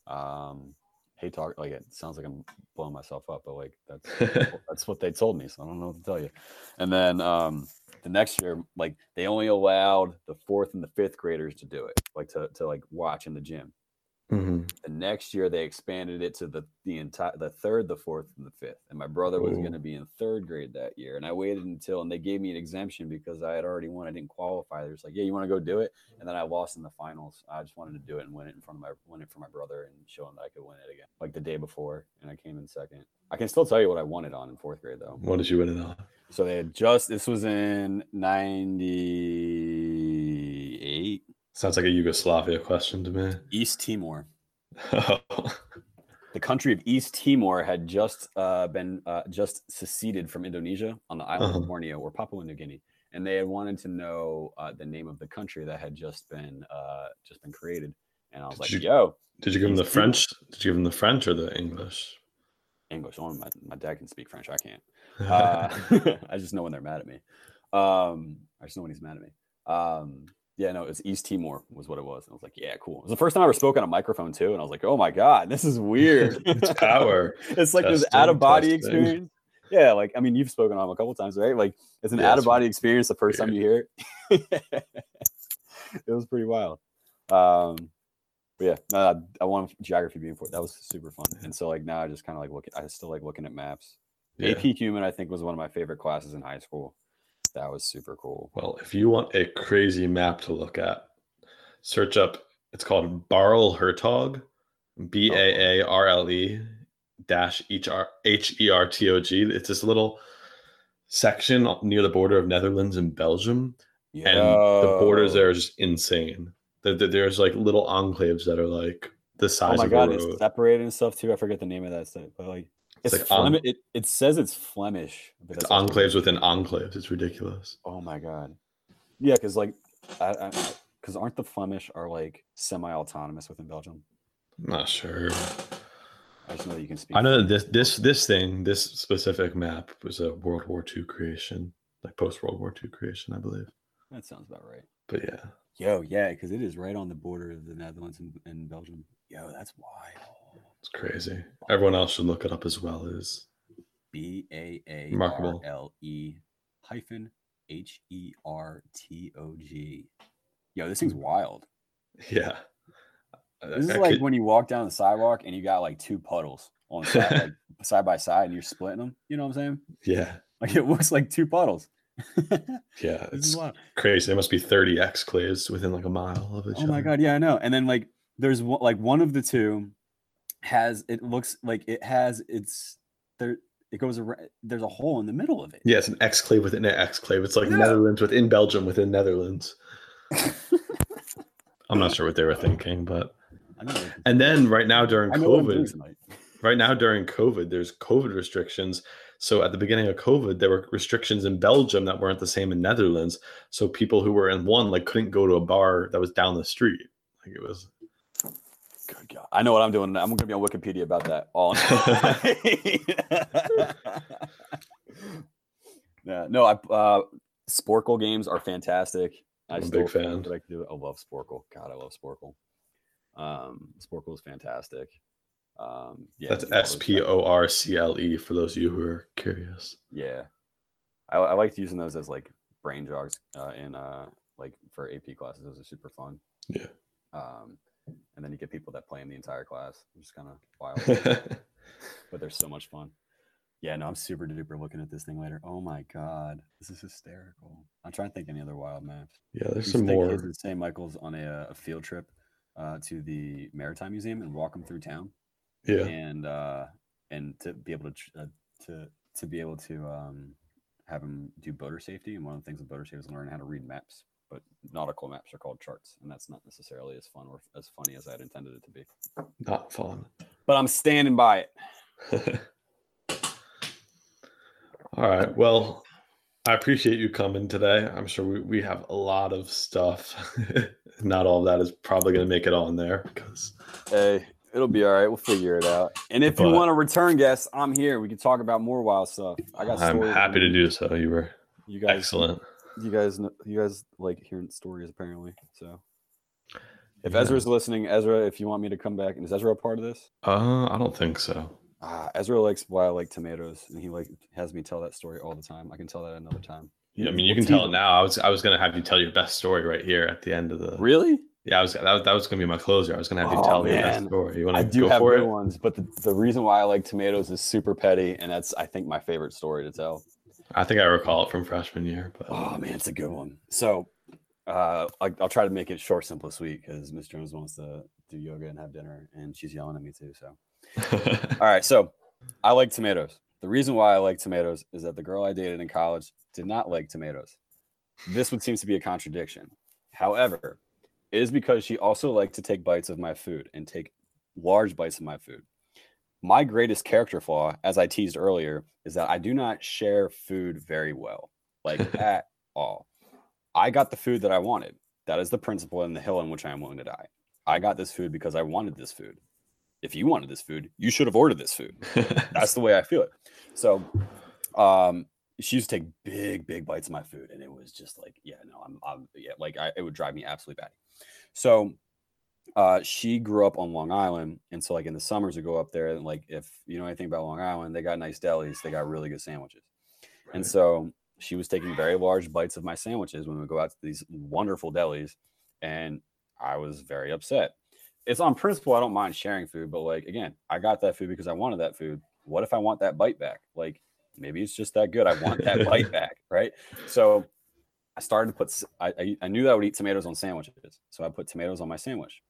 um, hate talk like it sounds like I'm blowing myself up, but like that's that's what they told me, so I don't know what to tell you. And then um, the next year, like they only allowed the fourth and the fifth graders to do it, like to to like watch in the gym. Mhm. The next year they expanded it to the the entire the third, the fourth, and the fifth. And my brother was going to be in third grade that year, and I waited until and they gave me an exemption because I had already won. I didn't qualify. They're like, yeah, you want to go do it, and then I lost in the finals. I just wanted to do it and win it in front of my win it for my brother and show him that I could win it again, like the day before, and I came in second. I can still tell you what I won it on in fourth grade though. what did you win it on? So they had just this was in '98. Sounds like a Yugoslavia question to me. East Timor. the country of East Timor had just uh, been uh, just seceded from Indonesia on the island Uh-huh. of Borneo or Papua New Guinea, and they had wanted to know uh, the name of the country that had just been uh, just been created. And I was Did like, you- "Yo, Did you give them the East Timor. French? Did you give them the French or the English? English. Only my, my dad can speak French. I can't. Uh, I just know when they're mad at me. Um, I just know when he's mad at me. Um, yeah, no, it was East Timor was what it was. And I was like, yeah, cool. It was the first time I ever spoke on a microphone too, and I was like, oh my god, this is weird. it's power. it's like this out of body testing. experience. Yeah, like I mean, you've spoken on them a couple times, right? Like it's an Yeah, out of body experience the first time you hear it. it was pretty wild. Um, but yeah, no, I, I want geography being important. That was super fun. And so like now I just kind of like look at, I still like looking at maps. Yeah. AP Human, I think, was one of my favorite classes in high school. That was super cool. Well, if you want a crazy map to look at, search up. It's called Baarle-Hertog, B A A R L E dash H R H E R T O G. It's this little section near the border of Netherlands and Belgium, and the borders Yo. there are just insane. There- there- There's like little enclaves that are like the Oh size my of god, a it's road. separated and stuff too. I forget the name of that stuff, but like it's, like on- Flem- it, it says it's Flemish. but It's enclaves within enclaves. It's ridiculous. Oh my god. Yeah, because like, I because aren't the Flemish are like semi-autonomous within Belgium? I'm not sure. I just know that you can speak. I know that this this this thing, this specific map was a World War II creation, like post World War II creation, I believe. That sounds about right. But yeah, Yo, yeah, because it is right on the border of the Netherlands and, and Belgium. Yo, that's wild. It's crazy. Everyone else should look it up as well. Is B A A. R L E hyphen H E R T O G. Yo, this thing's wild. yeah. Uh, this is I like could- when you walk down the sidewalk and you got like two puddles on side, like side by side, and you're splitting them. You know what I'm saying? yeah, Like it looks like two puddles. yeah. It's crazy. There must be 30 exclaves within like a mile of each Oh my other. god, yeah, I know. And then like there's one, like one of the two has it looks like it has it's there it goes around there's a hole in the middle of it. Yeah, it's an exclave within an exclave. It's like Yeah. Netherlands within Belgium within Netherlands. I'm not sure what they were thinking, but I know. what- and then right now during I know what I'm doing COVID, right now during COVID, there's COVID restrictions. So at the beginning of COVID, there were restrictions in Belgium that weren't the same in Netherlands. So people who were in one like couldn't go to a bar that was down the street. Like it was God. I know what I'm doing. I'm gonna be on Wikipedia about that all night. yeah, no, I uh Sporcle games are fantastic. I I'm a big fan. I do it. I love Sporcle. God, I love Sporcle. Um, Sporcle is fantastic. Um, yeah, that's you know, those S P O R C L E for those of you who are curious. Yeah, I, I liked using those as like brain jogs uh, in uh like for AP classes. Those are super fun. Yeah. Um, and then you get people that play them the entire class, which is kind of wild, but they're so much fun. Yeah, no, I'm super duper looking at this thing later. Oh my god, this is hysterical. I'm trying to think any other wild maps. yeah, there's some to more. kids St. Michael's on a, a field trip uh, to the Maritime Museum and walk them through town Yeah. and uh and to be able to uh, to to be able to um have them do boater safety and one of the things with boater safety is learn how to read maps but nautical maps are called charts and that's not necessarily as fun or as funny as i had intended it to be Not fun. but i'm standing by it All right. Well, I appreciate you coming today. I'm sure we, we have a lot of stuff. Not all of that is probably going to make it on there because hey it'll be all right we'll figure it out and if you want to return guest i'm here we can talk about more wild stuff i got I'm happy to do so. You were you guys excellent. You guys kn- you guys like hearing stories apparently so if Yeah. ezra's listening ezra if you want me to come back and is ezra a part of this Uh, I don't think so. Ah, Ezra likes why I like tomatoes, and he like has me tell that story all the time. I can tell that another time. Yeah, I mean, you can tell it now. I was I was gonna have you tell your best story right here at the end of the. Really? Yeah, I was that was, that was gonna be my closer. I was gonna have you Oh, tell your best story. You want to? I do go have for good it? ones, but the, the reason why I like tomatoes is super petty, and that's I think my favorite story to tell. I think I recall it from freshman year, but Oh man, it's a good one. So, uh, I, I'll try to make it short, simple, sweet because Miss Jones wants to do yoga and have dinner, and she's yelling at me too. So, all right. So, I like tomatoes. The reason why I like tomatoes is that the girl I dated in college did not like tomatoes. This would seem to be a contradiction. However, it is because she also liked to take bites of my food and take large bites of my food. My greatest character flaw, as I teased earlier, is that I do not share food very well, like at all. I got the food that I wanted. That is the principle and the hill on which I am willing to die. I got this food because I wanted this food. if you wanted this food, you should have ordered this food. That's the way I feel it. So, um, she used to take big, big bites of my food, and it was just like, yeah, no, I'm, I'm yeah, like I, it would drive me absolutely batty. So, uh, she grew up on Long Island, and so like in the summers, we go up there, and like if you know anything about Long Island, they got nice delis, they got really good sandwiches, right. and so she was taking very large bites of my sandwiches when we go out to these wonderful delis, and I was very upset. It's on principle, I don't mind sharing food, but like again, I got that food because I wanted that food. What if I want that bite back? Like maybe it's just that good. I want that bite back, right? So I started to put. I, I knew that I would eat tomatoes on sandwiches, so I put tomatoes on my sandwich,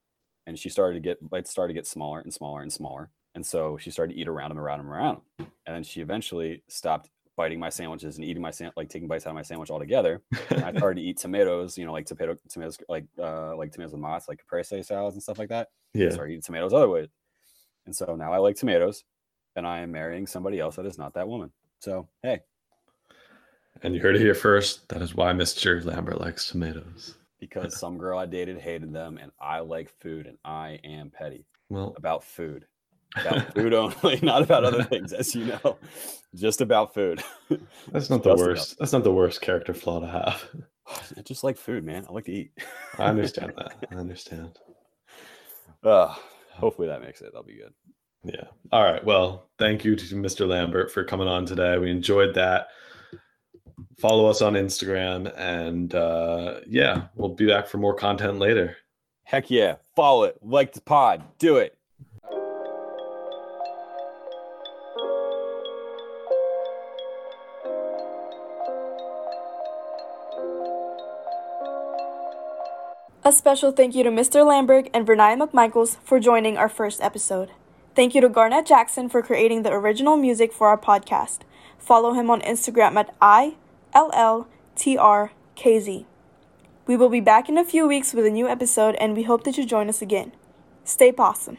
and she started to get bites started to get smaller and smaller and smaller, and so she started to eat around them, around them, around them, and then she eventually stopped biting my sandwiches and eating my sand like taking bites out of my sandwich altogether. and I started to eat tomatoes, you know, like tomato tomatoes, like uh like tomatoes with moss, like caprese salads and stuff like that. Yeah. I started eating tomatoes other ways. And so now I like tomatoes and I am marrying somebody else that is not that woman. So hey. And you heard it here first. That is why Mr. Lambert likes tomatoes. Because some girl I dated hated them and I like food and I am petty. Well about food about food only, not about other things, as you know, just about food. That's not the worst. That's not the worst character flaw to have. I just like food, man. I like to eat. I understand that. I understand. Uh, hopefully that makes it. That'll be good. Yeah. All right. Well, thank you to Mr. Lambert for coming on today. We enjoyed that. Follow us on Instagram, and uh, yeah, we'll be back for more content later. Heck yeah! Follow it, like the pod, do it. A special thank you to Mr. Lambert and Vernaya McMichaels for joining our first episode. Thank you to Garnett Jackson for creating the original music for our podcast. Follow him on Instagram at ILLTRKZ. We will be back in a few weeks with a new episode and we hope that you join us again. Stay possum.